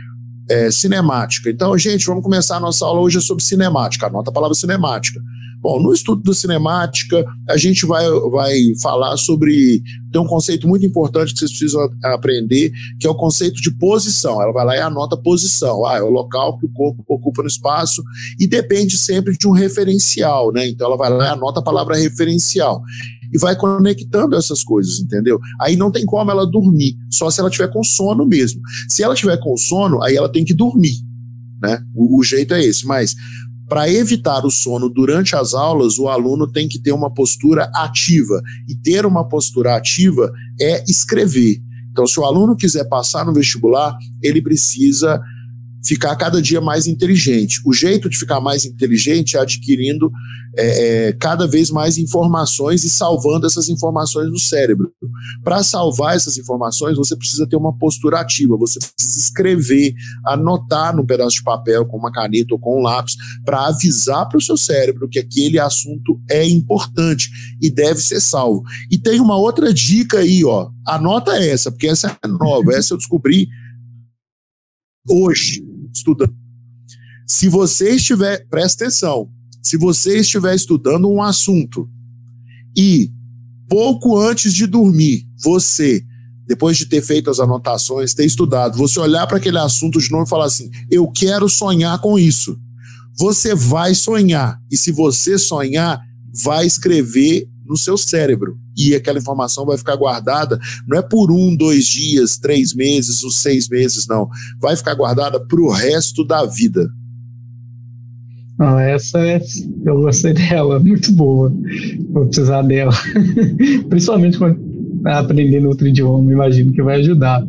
é, cinemática. Então, gente, vamos começar a nossa aula hoje sobre cinemática. Anota a palavra cinemática. Bom, no estudo da cinemática, a gente vai, vai falar sobre. Tem um conceito muito importante que vocês precisam aprender, que é o conceito de posição. Ela vai lá e anota posição. Ah, é o local que o corpo ocupa no espaço e depende sempre de um referencial, né? Então ela vai lá e anota a palavra referencial e vai conectando essas coisas, entendeu? Aí não tem como ela dormir, só se ela tiver com sono mesmo. Se ela tiver com sono, aí ela tem que dormir, né? O, o jeito é esse, mas para evitar o sono durante as aulas, o aluno tem que ter uma postura ativa. E ter uma postura ativa é escrever. Então, se o aluno quiser passar no vestibular, ele precisa ficar cada dia mais inteligente. O jeito de ficar mais inteligente é adquirindo é, é, cada vez mais informações e salvando essas informações no cérebro. Para salvar essas informações, você precisa ter uma postura ativa, você precisa escrever, anotar num pedaço de papel com uma caneta ou com um lápis, para avisar para o seu cérebro que aquele assunto é importante e deve ser salvo. E tem uma outra dica aí, ó. Anota essa, porque essa é nova, essa eu descobri hoje estudando. Se você estiver, presta atenção, se você estiver estudando um assunto e pouco antes de dormir, você, depois de ter feito as anotações, ter estudado, você olhar para aquele assunto de novo e falar assim: eu quero sonhar com isso. Você vai sonhar. E se você sonhar, vai escrever no seu cérebro. E aquela informação vai ficar guardada, não é por um, dois dias, três meses, ou seis meses, não. Vai ficar guardada para o resto da vida. Não, essa é, eu gostei dela, muito boa. Vou precisar dela. Principalmente quando aprendendo outro idioma, imagino que vai ajudar.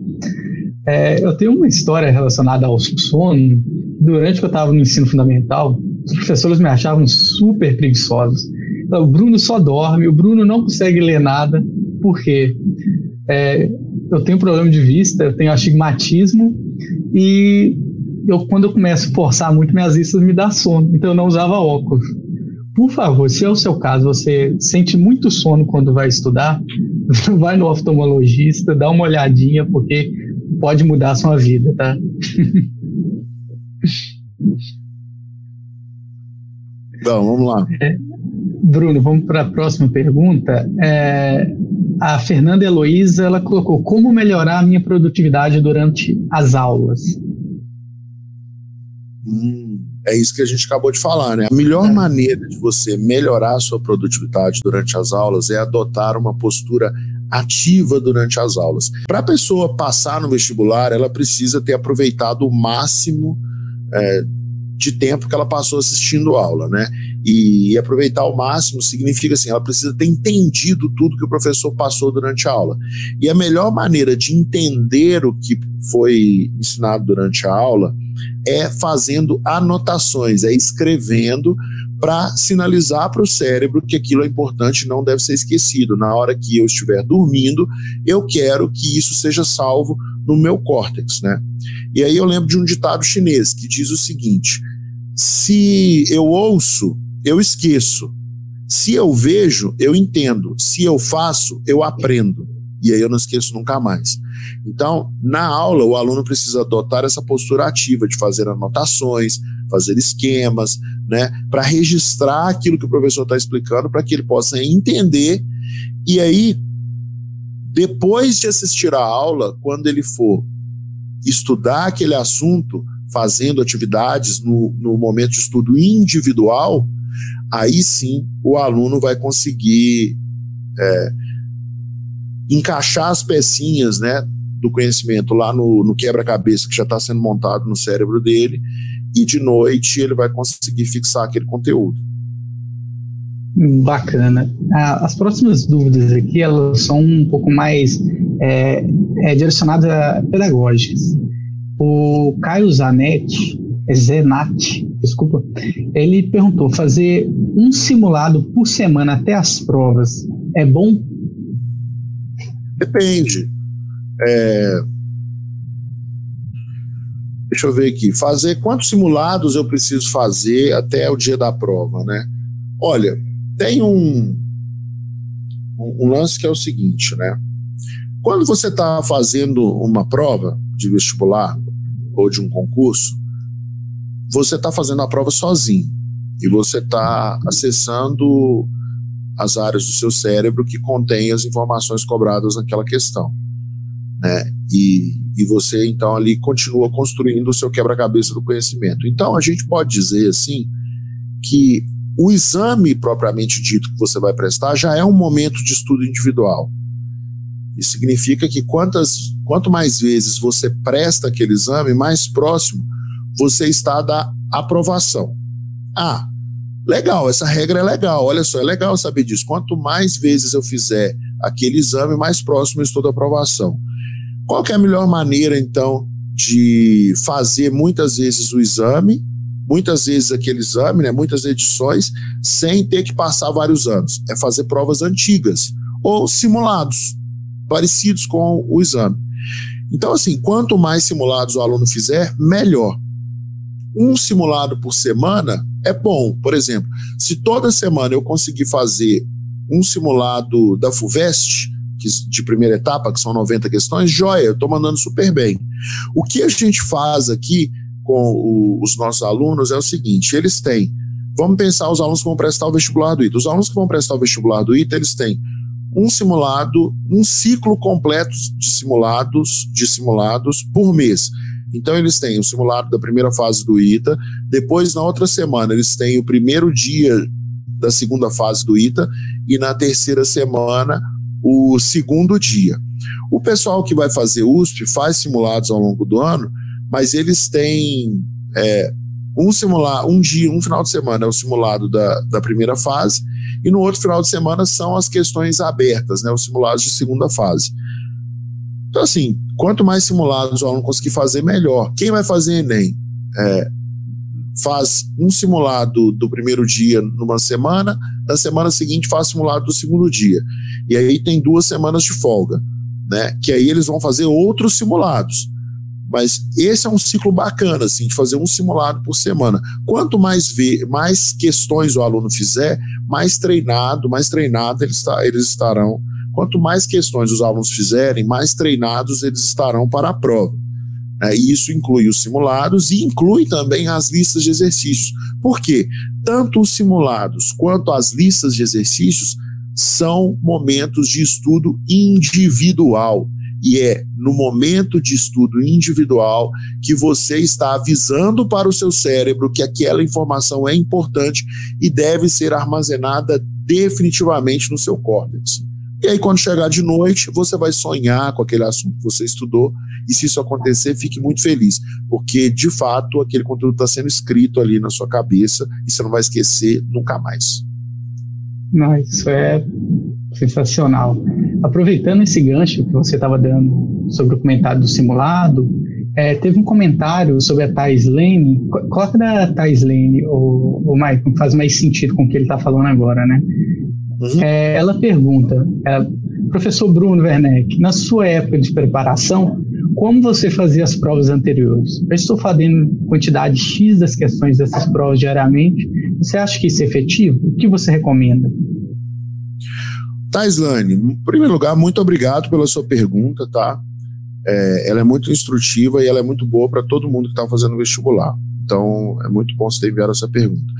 É, eu tenho uma história relacionada ao sono. Durante que eu estava no ensino fundamental, os professores me achavam super preguiçosos. O Bruno só dorme, o Bruno não consegue ler nada, por quê? É, eu tenho problema de vista, eu tenho astigmatismo e eu, quando eu começo a forçar muito, minhas vistas me dá sono, então eu não usava óculos. Por favor, se é o seu caso, você sente muito sono quando vai estudar, vai no oftalmologista, dá uma olhadinha, porque pode mudar a sua vida, tá? Então, vamos lá. É, Bruno, vamos para a próxima pergunta. É, a Fernanda Heloísa, ela colocou como melhorar a minha produtividade durante as aulas. Hum, é isso que a gente acabou de falar, né? A melhor é. maneira de você melhorar a sua produtividade durante as aulas é adotar uma postura ativa durante as aulas. Para a pessoa passar no vestibular, ela precisa ter aproveitado o máximo é, de tempo que ela passou assistindo aula, né? E aproveitar ao máximo significa assim, ela precisa ter entendido tudo que o professor passou durante a aula. E a melhor maneira de entender o que foi ensinado durante a aula é fazendo anotações, é escrevendo para sinalizar para o cérebro que aquilo é importante e não deve ser esquecido. Na hora que eu estiver dormindo, eu quero que isso seja salvo no meu córtex, né? E aí eu lembro de um ditado chinês que diz o seguinte: se eu ouço, eu esqueço. Se eu vejo, eu entendo. Se eu faço, eu aprendo. E aí eu não esqueço nunca mais. Então, na aula, o aluno precisa adotar essa postura ativa de fazer anotações, fazer esquemas, né, para registrar aquilo que o professor está explicando, para que ele possa entender. E aí, depois de assistir a aula, quando ele for estudar aquele assunto, fazendo atividades no, no momento de estudo individual, aí sim o aluno vai conseguir é, encaixar as pecinhas né, do conhecimento lá no, no quebra-cabeça que já está sendo montado no cérebro dele, e de noite ele vai conseguir fixar aquele conteúdo. Bacana. Ah, as próximas dúvidas aqui elas são um pouco mais é, é, direcionadas a pedagógicas. O Caio Zanetti, é Zenati, desculpa, ele perguntou: fazer um simulado por semana até as provas é bom? Depende. É... Deixa eu ver aqui. Fazer quantos simulados eu preciso fazer até o dia da prova, né? Olha, tem um, um lance que é o seguinte, né? Quando você está fazendo uma prova de vestibular, ou de um concurso, você está fazendo a prova sozinho e você está acessando as áreas do seu cérebro que contêm as informações cobradas naquela questão. Né? E, e você, então, ali continua construindo o seu quebra-cabeça do conhecimento. Então, a gente pode dizer, assim, que o exame propriamente dito que você vai prestar já é um momento de estudo individual. Isso significa que quantas, quanto mais vezes você presta aquele exame, mais próximo você está da aprovação. Ah, legal, essa regra é legal, olha só, é legal saber disso. Quanto mais vezes eu fizer aquele exame, mais próximo eu estou da aprovação. Qual é a melhor maneira, então, de fazer muitas vezes o exame, muitas vezes aquele exame, né, muitas edições, sem ter que passar vários anos? É fazer provas antigas ou simulados parecidos com o exame. Então, assim, quanto mais simulados o aluno fizer, melhor. Um simulado por semana é bom. Por exemplo, se toda semana eu conseguir fazer um simulado da FUVEST, de primeira etapa, que são 90 questões, joia, eu estou mandando super bem. O que a gente faz aqui com o, os nossos alunos é o seguinte: eles têm, vamos pensar os alunos que vão prestar o vestibular do ITA. Os alunos que vão prestar o vestibular do ITA, eles têm um simulado, um ciclo completo de simulados, de simulados por mês. Então eles têm o simulado da primeira fase do ITA, depois na outra semana eles têm o primeiro dia da segunda fase do ITA e na terceira semana o segundo dia. O pessoal que vai fazer USP faz simulados ao longo do ano, mas eles têm é, Um simular, um dia, um final de semana é o simulado da, da primeira fase, e no outro final de semana são as questões abertas, né, os simulados de segunda fase. Então, assim, quanto mais simulados o aluno conseguir fazer, melhor. Quem vai fazer Enem? É, faz um simulado do primeiro dia numa semana, na semana seguinte faz simulado do segundo dia. E aí tem duas semanas de folga, né? Que aí eles vão fazer outros simulados. Mas esse é um ciclo bacana, assim, de fazer um simulado por semana. Quanto mais ver, mais questões o aluno fizer, mais treinado, mais treinado eles, eles estarão. Quanto mais questões os alunos fizerem, mais treinados eles estarão para a prova. É, e isso inclui os simulados e inclui também as listas de exercícios. Por quê? Tanto os simulados quanto as listas de exercícios são momentos de estudo individual. E é no momento de estudo individual que você está avisando para o seu cérebro que aquela informação é importante e deve ser armazenada definitivamente no seu córtex. E aí, quando chegar de noite, você vai sonhar com aquele assunto que você estudou. E se isso acontecer, fique muito feliz, porque de fato aquele conteúdo está sendo escrito ali na sua cabeça e você não vai esquecer nunca mais. Não, isso é sensacional. Aproveitando esse gancho que você estava dando sobre o comentário do simulado, é, teve um comentário sobre a Thais Lane. Coloca da Thais Lane, o, o Mike, faz mais sentido com o que ele está falando agora, né? Uhum. É, ela pergunta, é, professor Bruno Werneck, na sua época de preparação, como você fazia as provas anteriores? Eu estou fazendo quantidade X das questões dessas provas diariamente. Você acha que isso é efetivo? O que você recomenda? Taislane, em primeiro lugar, muito obrigado pela sua pergunta, tá? É, ela é muito instrutiva e ela é muito boa para todo mundo que está fazendo vestibular. Então, é muito bom você ter enviado essa pergunta.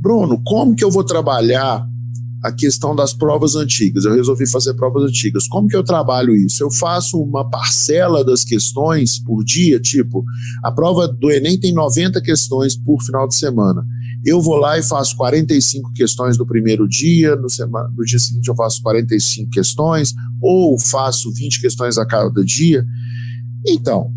Bruno, como que eu vou trabalhar a questão das provas antigas. Eu resolvi fazer provas antigas. Como que eu trabalho isso? Eu faço uma parcela das questões por dia, tipo, a prova do Enem tem 90 questões por final de semana. Eu vou lá e faço 45 questões do primeiro dia, no, semana, no dia seguinte eu faço 45 questões, ou faço 20 questões a cada dia. Então,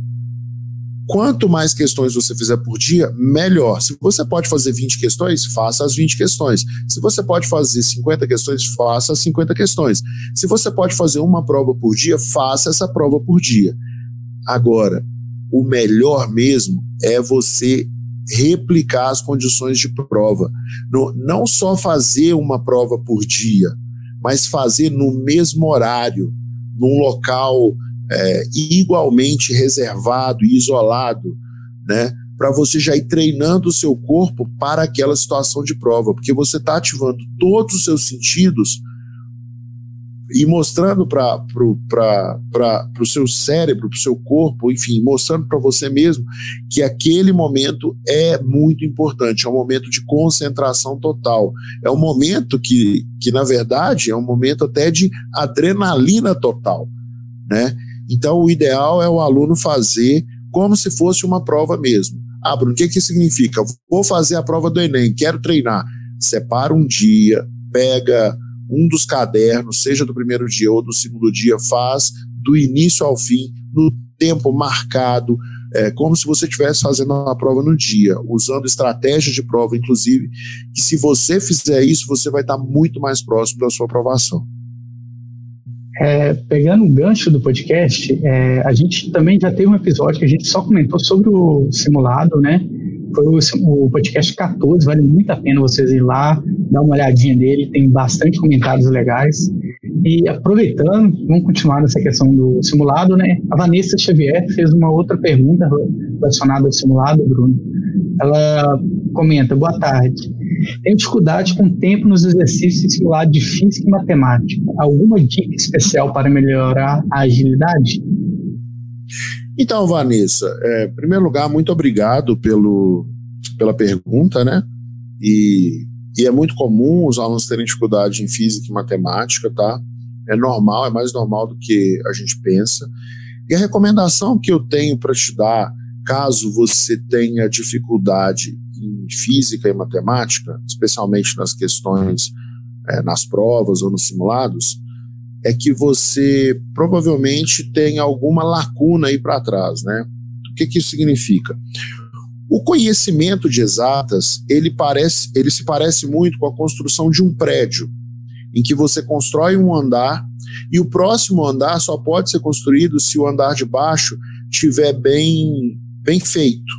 Quanto mais questões você fizer por dia, melhor. Se você pode fazer 20 questões, faça as 20 questões. Se você pode fazer 50 questões, faça as 50 questões. Se você pode fazer uma prova por dia, faça essa prova por dia. Agora, o melhor mesmo é você replicar as condições de prova. Não só fazer uma prova por dia, mas fazer no mesmo horário, num local é, igualmente reservado e isolado, né? Para você já ir treinando o seu corpo para aquela situação de prova, porque você está ativando todos os seus sentidos e mostrando para o seu cérebro, para o seu corpo, enfim, mostrando para você mesmo que aquele momento é muito importante, é um momento de concentração total. É um momento que, que na verdade, é um momento até de adrenalina total, né? Então, o ideal é o aluno fazer como se fosse uma prova mesmo. Ah, Bruno, o que, que significa? Vou fazer a prova do Enem, quero treinar. Separa um dia, pega um dos cadernos, seja do primeiro dia ou do segundo dia, faz do início ao fim, no tempo marcado, é, como se você estivesse fazendo uma prova no dia, usando estratégias de prova, inclusive, que se você fizer isso, você vai estar muito mais próximo da sua aprovação. É, pegando um gancho do podcast, é, a gente também já teve um episódio que a gente só comentou sobre o simulado, né? Foi o, o, podcast 14, vale muito a pena vocês ir lá, dar uma olhadinha dele, tem bastante comentários legais. E aproveitando, vamos continuar nessa questão do simulado, né? A Vanessa Xavier fez uma outra pergunta relacionada ao simulado, Bruno. Ela comenta: Boa tarde. Tenho dificuldade com o tempo nos exercícios simulados de física e matemática. Alguma dica especial para melhorar a agilidade? Então, Vanessa, é, em primeiro lugar, muito obrigado pelo, pela pergunta, né? E, e é muito comum os alunos terem dificuldade em física e matemática, tá? É normal, é mais normal do que a gente pensa. E a recomendação que eu tenho para te dar, caso você tenha dificuldade em física e matemática, especialmente nas questões, é, nas provas ou nos simulados, é que você provavelmente tem alguma lacuna aí para trás, né? O que, que isso significa? O conhecimento de exatas, ele, parece, ele se parece muito com a construção de um prédio, em que você constrói um andar e o próximo andar só pode ser construído se o andar de baixo estiver bem, bem feito.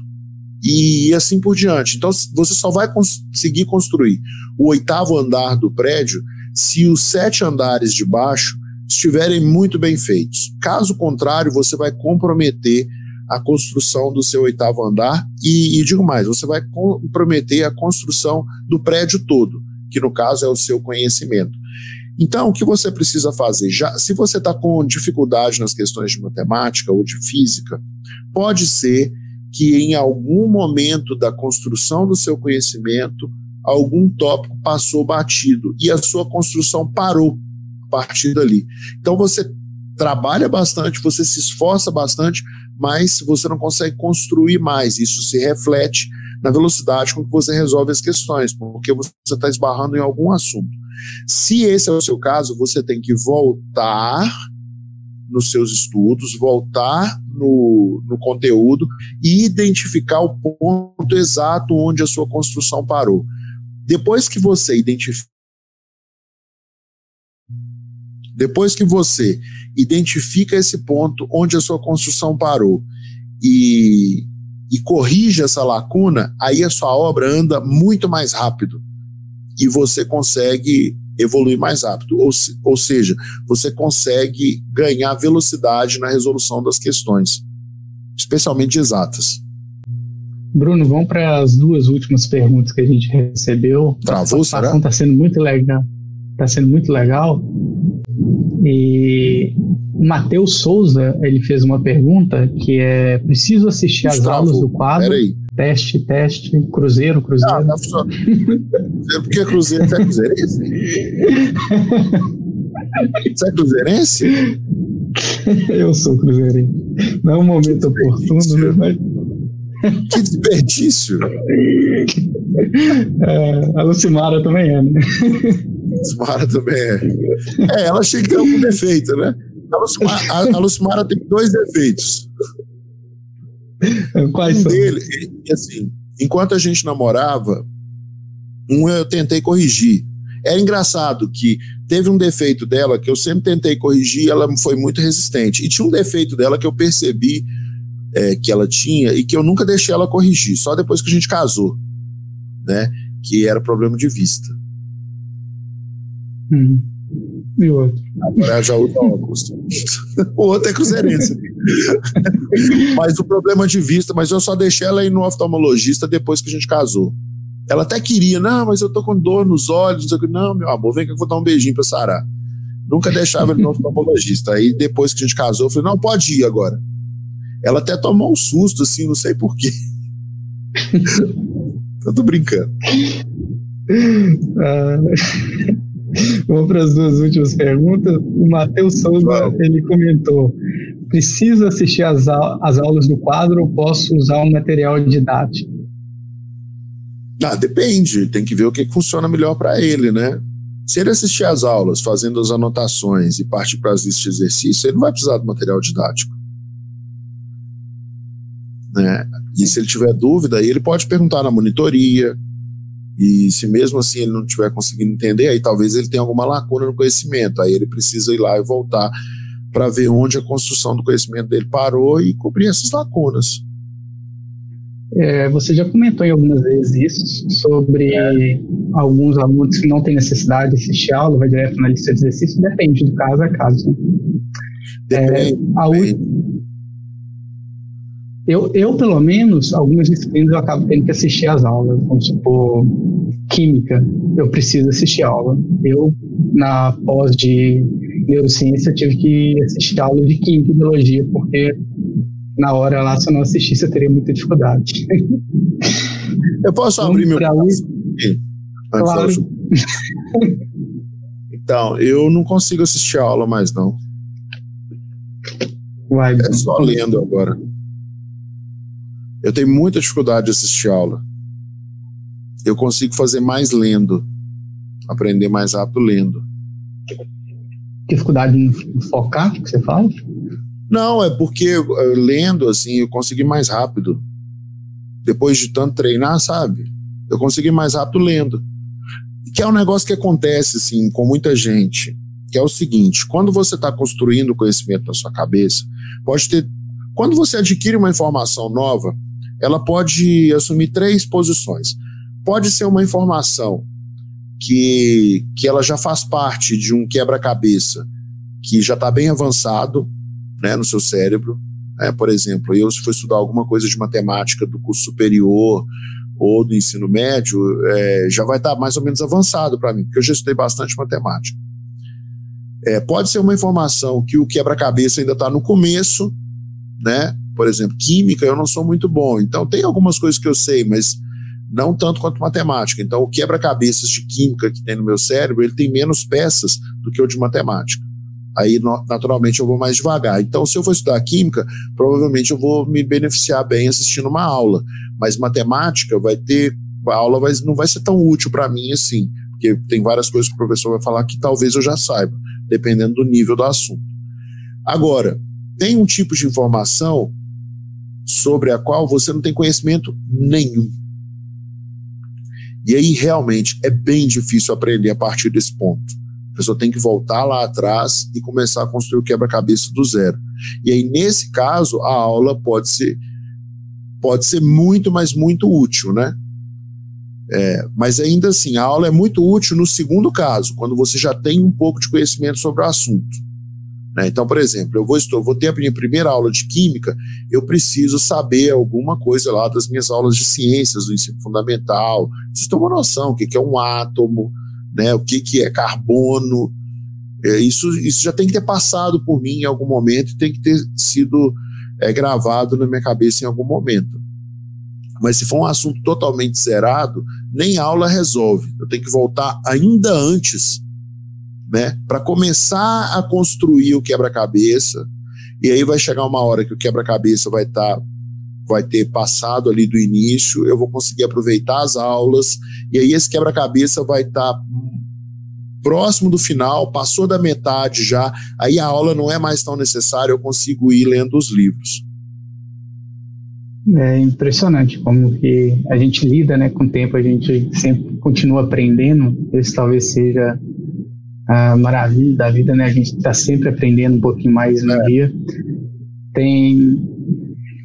E assim por diante. Então, você só vai conseguir construir o oitavo andar do prédio se os sete andares de baixo estiverem muito bem feitos. Caso contrário, você vai comprometer a construção do seu oitavo andar e, e digo mais, você vai comprometer a construção do prédio todo, que no caso é o seu conhecimento. Então, o que você precisa fazer? Já, se você está com dificuldade nas questões de matemática ou de física, pode ser que em algum momento da construção do seu conhecimento, algum tópico passou batido e a sua construção parou a partir dali. Então, você trabalha bastante, você se esforça bastante, mas você não consegue construir mais. Isso se reflete na velocidade com que você resolve as questões, porque você está esbarrando em algum assunto. Se esse é o seu caso, você tem que voltar nos seus estudos, voltar no, no conteúdo e identificar o ponto exato onde a sua construção parou. Depois que você identifica depois que você identifica esse ponto onde a sua construção parou e, e corrige essa lacuna, aí a sua obra anda muito mais rápido e você consegue evoluir mais rápido. Ou, se, ou seja, você consegue ganhar velocidade na resolução das questões, especialmente exatas. Bruno, vamos para as duas últimas perguntas que a gente recebeu. Travou, será? Está sendo muito legal. Está sendo muito legal. E o Matheus Souza, ele fez uma pergunta que é: preciso assistir às aulas do quadro? Peraí. Teste, teste, Cruzeiro, Cruzeiro. Ah, tá Cruzeiro, porque Cruzeiro é Cruzeirense? Você é Cruzeirense? Eu sou Cruzeirense. Não é um momento oportuno, né? Mas... Que desperdício! É, a Lucimara também é, né? Lucimara também é. É, ela chega que algum defeito, né? A Lucimara, a, a Lucimara tem dois defeitos. Quais um são? dele, assim, enquanto a gente namorava, um eu tentei corrigir. Era engraçado que teve um defeito dela que eu sempre tentei corrigir, ela foi muito resistente. E tinha um defeito dela que eu percebi é, que ela tinha e que eu nunca deixei ela corrigir, só depois que a gente casou, né? Que era problema de vista. Hum. E outro? Agora já usa óculos. o outro é cruzeirense. mas o problema de vista, mas eu só deixei ela ir no oftalmologista depois que a gente casou. Ela até queria, não, mas eu tô com dor nos olhos. Não, meu amor, vem que eu vou dar um beijinho pra Sarah. Nunca deixava ele no oftalmologista. Aí depois que a gente casou, eu falei, não, pode ir agora. Ela até tomou um susto, assim, não sei porquê. eu tô brincando. Uh... Vamos para as duas últimas perguntas. O Matheus Souza ele comentou: preciso assistir às, as aulas do quadro ou posso usar um material didático? Ah, depende, tem que ver o que funciona melhor para ele, né? Se ele assistir às aulas, fazendo as anotações e partir para as listas de exercício, ele não vai precisar do material didático. Né? E se ele tiver dúvida, ele pode perguntar na monitoria, e se mesmo assim ele não estiver conseguindo entender, aí talvez ele tenha alguma lacuna no conhecimento. Aí ele precisa ir lá e voltar para ver onde a construção do conhecimento dele parou e cobrir essas lacunas. É, você já comentou em algumas vezes isso, sobre é. alguns alunos que não têm necessidade de assistir aula, vai direto na lista de exercício, depende do caso a caso. Né? Depende, é, a, depende. Eu, eu, pelo menos, algumas disciplinas eu acabo tendo que assistir às aulas. Vamos supor, química, eu preciso assistir a aula. Eu, na pós de neurociência, tive que assistir a aula de química e biologia, porque na hora lá, se eu não assistisse, eu teria muita dificuldade. Eu posso abrir meu coração? Claro. Então, eu não consigo assistir a aula mais, não. Vai, é só lendo agora. Eu tenho muita dificuldade de assistir aula. Eu consigo fazer mais lendo, aprender mais rápido lendo. Dificuldade em focar, que você fala? Não, é porque lendo assim eu consegui mais rápido. depois de tanto treinar, sabe? Eu consegui mais rápido lendo. Que é um negócio que acontece, assim, com muita gente, que é o seguinte: quando você está construindo o conhecimento na sua cabeça, pode ter. Quando você adquire uma informação nova, ela pode assumir três posições. Pode ser uma informação que, que ela já faz parte de um quebra-cabeça que já está bem avançado né, no seu cérebro. É, por exemplo, eu, se for estudar alguma coisa de matemática do curso superior ou do ensino médio, é, já vai estar tá mais ou menos avançado para mim, porque eu já estudei bastante matemática. É, pode ser uma informação que o quebra-cabeça ainda está no começo, né? Por exemplo, química eu não sou muito bom, então tem algumas coisas que eu sei, mas não tanto quanto matemática. Então, o quebra-cabeças de química que tem no meu cérebro, ele tem menos peças do que o de matemática. Aí, naturalmente, eu vou mais devagar. Então, se eu for estudar química, provavelmente eu vou me beneficiar bem assistindo uma aula. Mas matemática vai ter. A aula vai, não vai ser tão útil para mim assim, porque tem várias coisas que o professor vai falar que talvez eu já saiba, dependendo do nível do assunto. Agora, tem um tipo de informação sobre a qual você não tem conhecimento nenhum. E aí, realmente, é bem difícil aprender a partir desse ponto. A pessoa tem que voltar lá atrás e começar a construir o quebra-cabeça do zero. E aí, nesse caso, a aula pode ser, pode ser muito, mas muito útil, né? É, mas ainda assim, a aula é muito útil no segundo caso, quando você já tem um pouco de conhecimento sobre o assunto. Né? Então, por exemplo, eu vou, estou, vou ter a minha primeira aula de química, eu preciso saber alguma coisa lá das minhas aulas de ciências do ensino fundamental, preciso ter uma noção o que, que é um átomo, né? o que, que é carbono. É, isso, isso já tem que ter passado por mim em algum momento e tem que ter sido é, gravado na minha cabeça em algum momento. Mas se for um assunto totalmente zerado, nem aula resolve. Eu tenho que voltar ainda antes né, para começar a construir o quebra-cabeça. E aí vai chegar uma hora que o quebra-cabeça vai estar tá, vai ter passado ali do início, eu vou conseguir aproveitar as aulas, e aí esse quebra-cabeça vai estar tá próximo do final, passou da metade já, aí a aula não é mais tão necessária, eu consigo ir lendo os livros. É impressionante como que a gente lida né, com o tempo, a gente sempre continua aprendendo, esse talvez seja a maravilha da vida, né? A gente está sempre aprendendo um pouquinho mais no é. dia. Tem,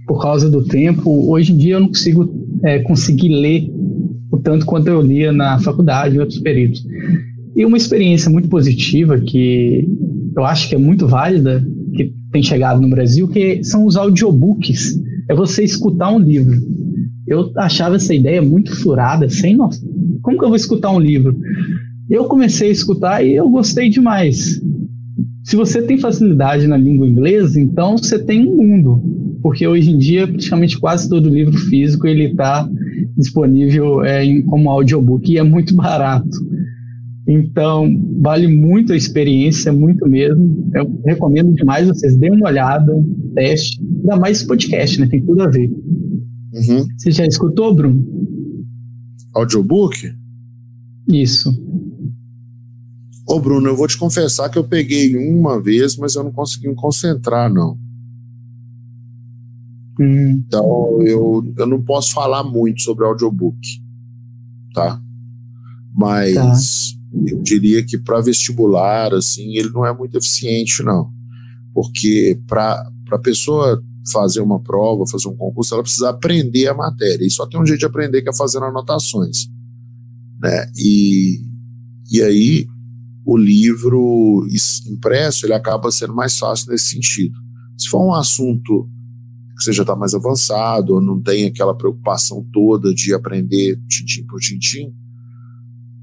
por causa do tempo, hoje em dia eu não consigo é, conseguir ler o tanto quanto eu lia na faculdade em outros períodos. E uma experiência muito positiva que eu acho que é muito válida, que tem chegado no Brasil, que são os audiobooks. É você escutar um livro. Eu achava essa ideia muito furada, sem nossa. Como que eu vou escutar um livro? Eu comecei a escutar e eu gostei demais. Se você tem facilidade na língua inglesa, então você tem um mundo, porque hoje em dia praticamente quase todo livro físico ele está disponível é, em, como audiobook e é muito barato. Então vale muito a experiência, muito mesmo. Eu recomendo demais vocês deem uma olhada, teste, ainda mais esse podcast, né? Tem tudo a ver. Uhum. Você já escutou, Bruno? Audiobook? Isso. Ô, Bruno, eu vou te confessar que eu peguei uma vez, mas eu não consegui me concentrar, não. Hum. Então, eu, eu não posso falar muito sobre audiobook, tá? Mas tá. eu diria que para vestibular, assim, ele não é muito eficiente, não. Porque para a pessoa fazer uma prova, fazer um concurso, ela precisa aprender a matéria. E só tem um jeito de aprender que é fazendo anotações. Né? E, e aí o livro impresso ele acaba sendo mais fácil nesse sentido. Se for um assunto que você já está mais avançado, ou não tem aquela preocupação toda de aprender tintim por tintim,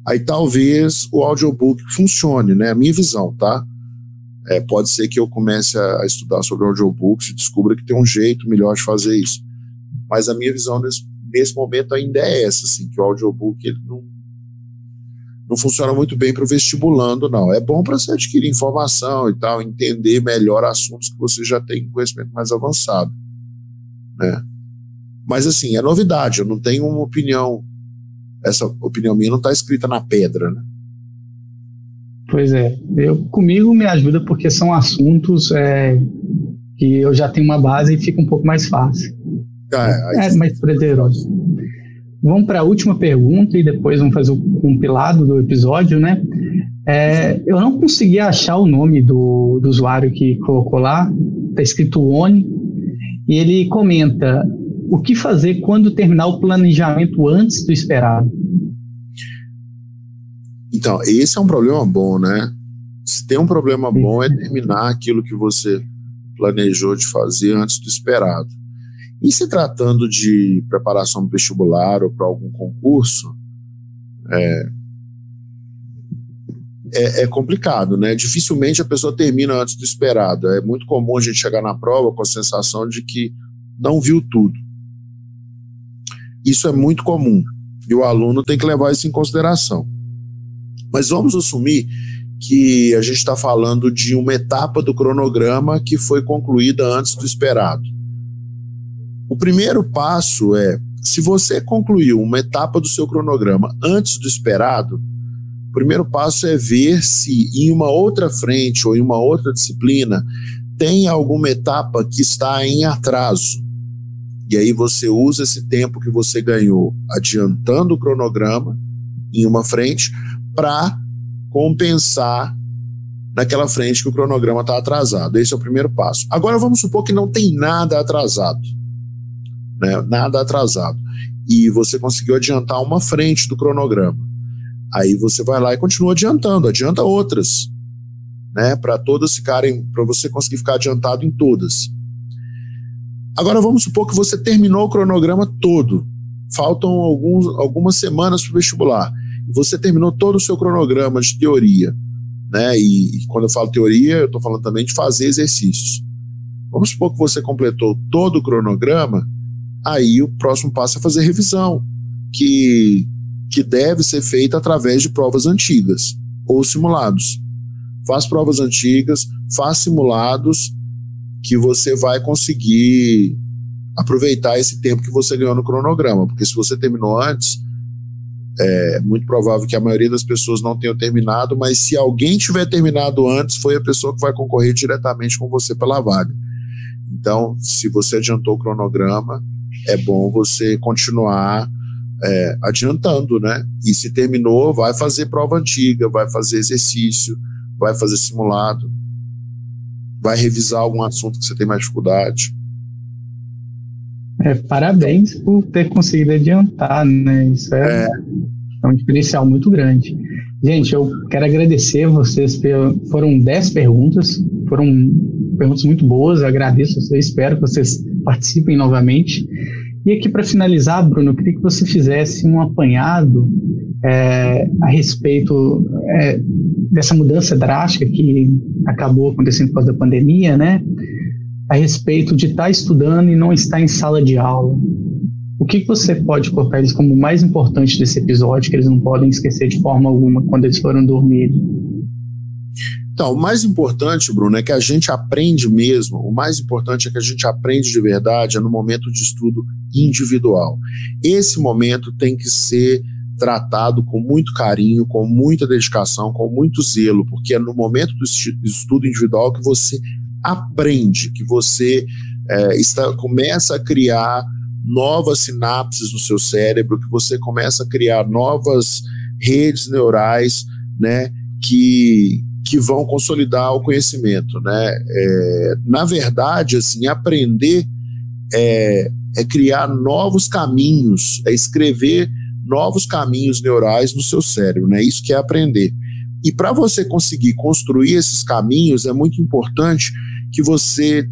aí talvez o audiobook funcione, né? A minha visão, tá? É, pode ser que eu comece a, estudar sobre audiobooks e descubra que tem um jeito melhor de fazer isso. Mas a minha visão nesse, nesse momento ainda é essa, assim, que o audiobook ele não, não funciona muito bem para o vestibulando, não. É bom para você adquirir informação e tal, entender melhor assuntos que você já tem conhecimento mais avançado. Né? Mas, assim, é novidade, eu não tenho uma opinião. Essa opinião minha não está escrita na pedra, né? Pois é, eu, comigo me ajuda porque são assuntos é, que eu já tenho uma base e fica um pouco mais fácil. é, é mais prazeroso. Vamos para a última pergunta e depois vamos fazer o compilado do episódio, né? É, eu não consegui achar o nome do, do usuário que colocou lá, está escrito ONI, e ele comenta o que fazer quando terminar o planejamento antes do esperado. Então, esse é um problema bom, né? Se tem um problema bom é terminar aquilo que você planejou de fazer antes do esperado. E se tratando de preparação vestibular ou para algum concurso, é, é, é, complicado, né? Dificilmente a pessoa termina antes do esperado. É muito comum a gente chegar na prova com a sensação de que não viu tudo. Isso é muito comum e o aluno tem que levar isso em consideração. Mas vamos assumir que a gente está falando de uma etapa do cronograma que foi concluída antes do esperado. O primeiro passo é: se você concluiu uma etapa do seu cronograma antes do esperado, o primeiro passo é ver se em uma outra frente ou em uma outra disciplina tem alguma etapa que está em atraso. E aí você usa esse tempo que você ganhou adiantando o cronograma em uma frente para compensar naquela frente que o cronograma está atrasado. Esse é o primeiro passo. Agora vamos supor que não tem nada atrasado. Né? Nada atrasado. E você conseguiu adiantar uma frente do cronograma. Aí você vai lá e continua adiantando, adianta outras, né? Para todas ficarem, para você conseguir ficar adiantado em todas. Agora vamos supor que você terminou o cronograma todo. Faltam alguns, algumas semanas para o vestibular. Você terminou todo o seu cronograma de teoria. Né? E, e quando eu falo teoria, eu estou falando também de fazer exercícios. Vamos supor que você completou todo o cronograma, aí o próximo passo é fazer revisão, que, que deve ser feita através de provas antigas ou simulados. Faz provas antigas, faz simulados que você vai conseguir aproveitar esse tempo que você ganhou no cronograma, porque se você terminou antes, é muito provável que a maioria das pessoas não tenha terminado, mas se alguém tiver terminado antes, foi a pessoa que vai concorrer diretamente com você pela vaga. Então, se você adiantou o cronograma, é bom você continuar é, adiantando, né? E se terminou, vai fazer prova antiga, vai fazer exercício, vai fazer simulado vai revisar algum assunto que você tem mais dificuldade. É, parabéns por ter conseguido adiantar, né? Isso é, é. é um diferencial muito grande. Gente, eu quero agradecer vocês, foram 10 perguntas, foram perguntas muito boas, eu agradeço vocês, espero que vocês participem novamente. E aqui para finalizar, Bruno, eu queria que você fizesse um apanhado é, a respeito é, dessa mudança drástica que acabou acontecendo por causa da pandemia, né? A respeito de estar tá estudando e não estar em sala de aula. O que, que você pode colocar eles como mais importante desse episódio, que eles não podem esquecer de forma alguma quando eles foram dormir? Então, o mais importante, Bruno, é que a gente aprende mesmo, o mais importante é que a gente aprende de verdade é no momento de estudo individual. Esse momento tem que ser tratado com muito carinho, com muita dedicação, com muito zelo, porque é no momento do estudo individual que você aprende, que você é, está, começa a criar novas sinapses no seu cérebro, que você começa a criar novas redes neurais, né, que, que vão consolidar o conhecimento, né. É, na verdade, assim, aprender é, é criar novos caminhos, é escrever novos caminhos neurais no seu cérebro, né? Isso que é aprender. E para você conseguir construir esses caminhos, é muito importante que você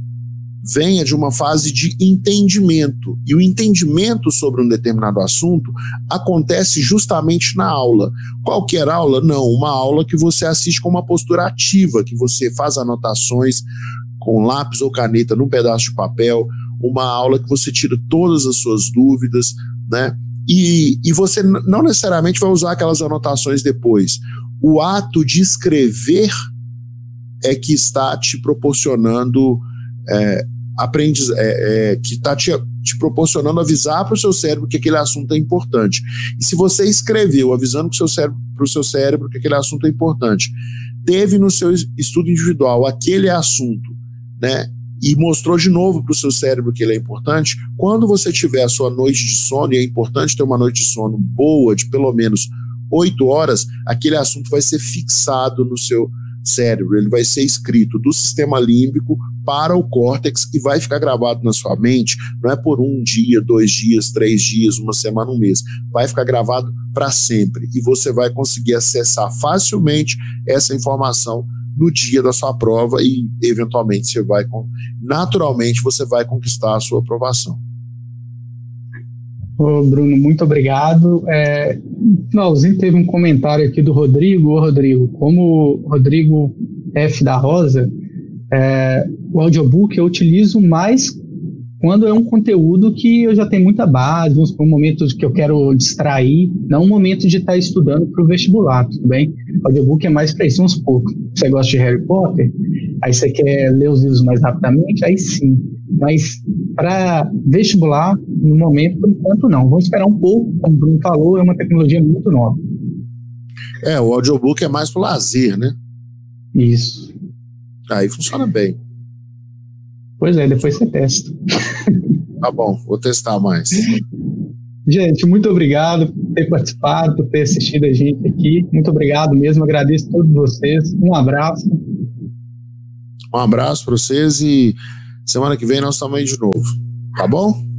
venha de uma fase de entendimento. E o entendimento sobre um determinado assunto acontece justamente na aula. Qualquer aula? Não, uma aula que você assiste com uma postura ativa, que você faz anotações com lápis ou caneta num pedaço de papel, uma aula que você tira todas as suas dúvidas, né? E, e você não necessariamente vai usar aquelas anotações depois. O ato de escrever é que está te proporcionando é, aprendiz, é, é, que está te, te proporcionando avisar para o seu cérebro que aquele assunto é importante. E se você escreveu avisando para o seu cérebro, seu cérebro que aquele assunto é importante, teve no seu estudo individual aquele assunto, né? e mostrou de novo para o seu cérebro que ele é importante, quando você tiver a sua noite de sono, e é importante ter uma noite de sono boa, de pelo menos oito horas, aquele assunto vai ser fixado no seu cérebro, ele vai ser escrito do sistema límbico para o córtex e vai ficar gravado na sua mente, não é por um dia, dois dias, três dias, uma semana, um mês, vai ficar gravado para sempre. E você vai conseguir acessar facilmente essa informação no dia da sua prova e eventualmente você vai naturalmente você vai conquistar a sua aprovação. Bruno, muito obrigado. É, finalzinho teve um comentário aqui do Rodrigo. Ô, Rodrigo, como Rodrigo F da Rosa, é, o audiobook eu utilizo mais quando é um conteúdo que eu já tenho muita base, um momento que eu quero distrair, não um momento de estar estudando para o vestibular, tudo bem? O audiobook é mais para isso, uns poucos. Você gosta de Harry Potter? Aí você quer ler os livros mais rapidamente? Aí sim. Mas para vestibular, no momento, por enquanto, não. Vamos esperar um pouco, como o Bruno falou, é uma tecnologia muito nova. É, o audiobook é mais para lazer, né? Isso. Aí funciona bem. Pois é, depois você testa. Tá bom, vou testar mais. Gente, muito obrigado por ter participado, por ter assistido a gente aqui. Muito obrigado mesmo, agradeço a todos vocês. Um abraço. Um abraço para vocês e semana que vem nós estamos aí de novo. Tá bom?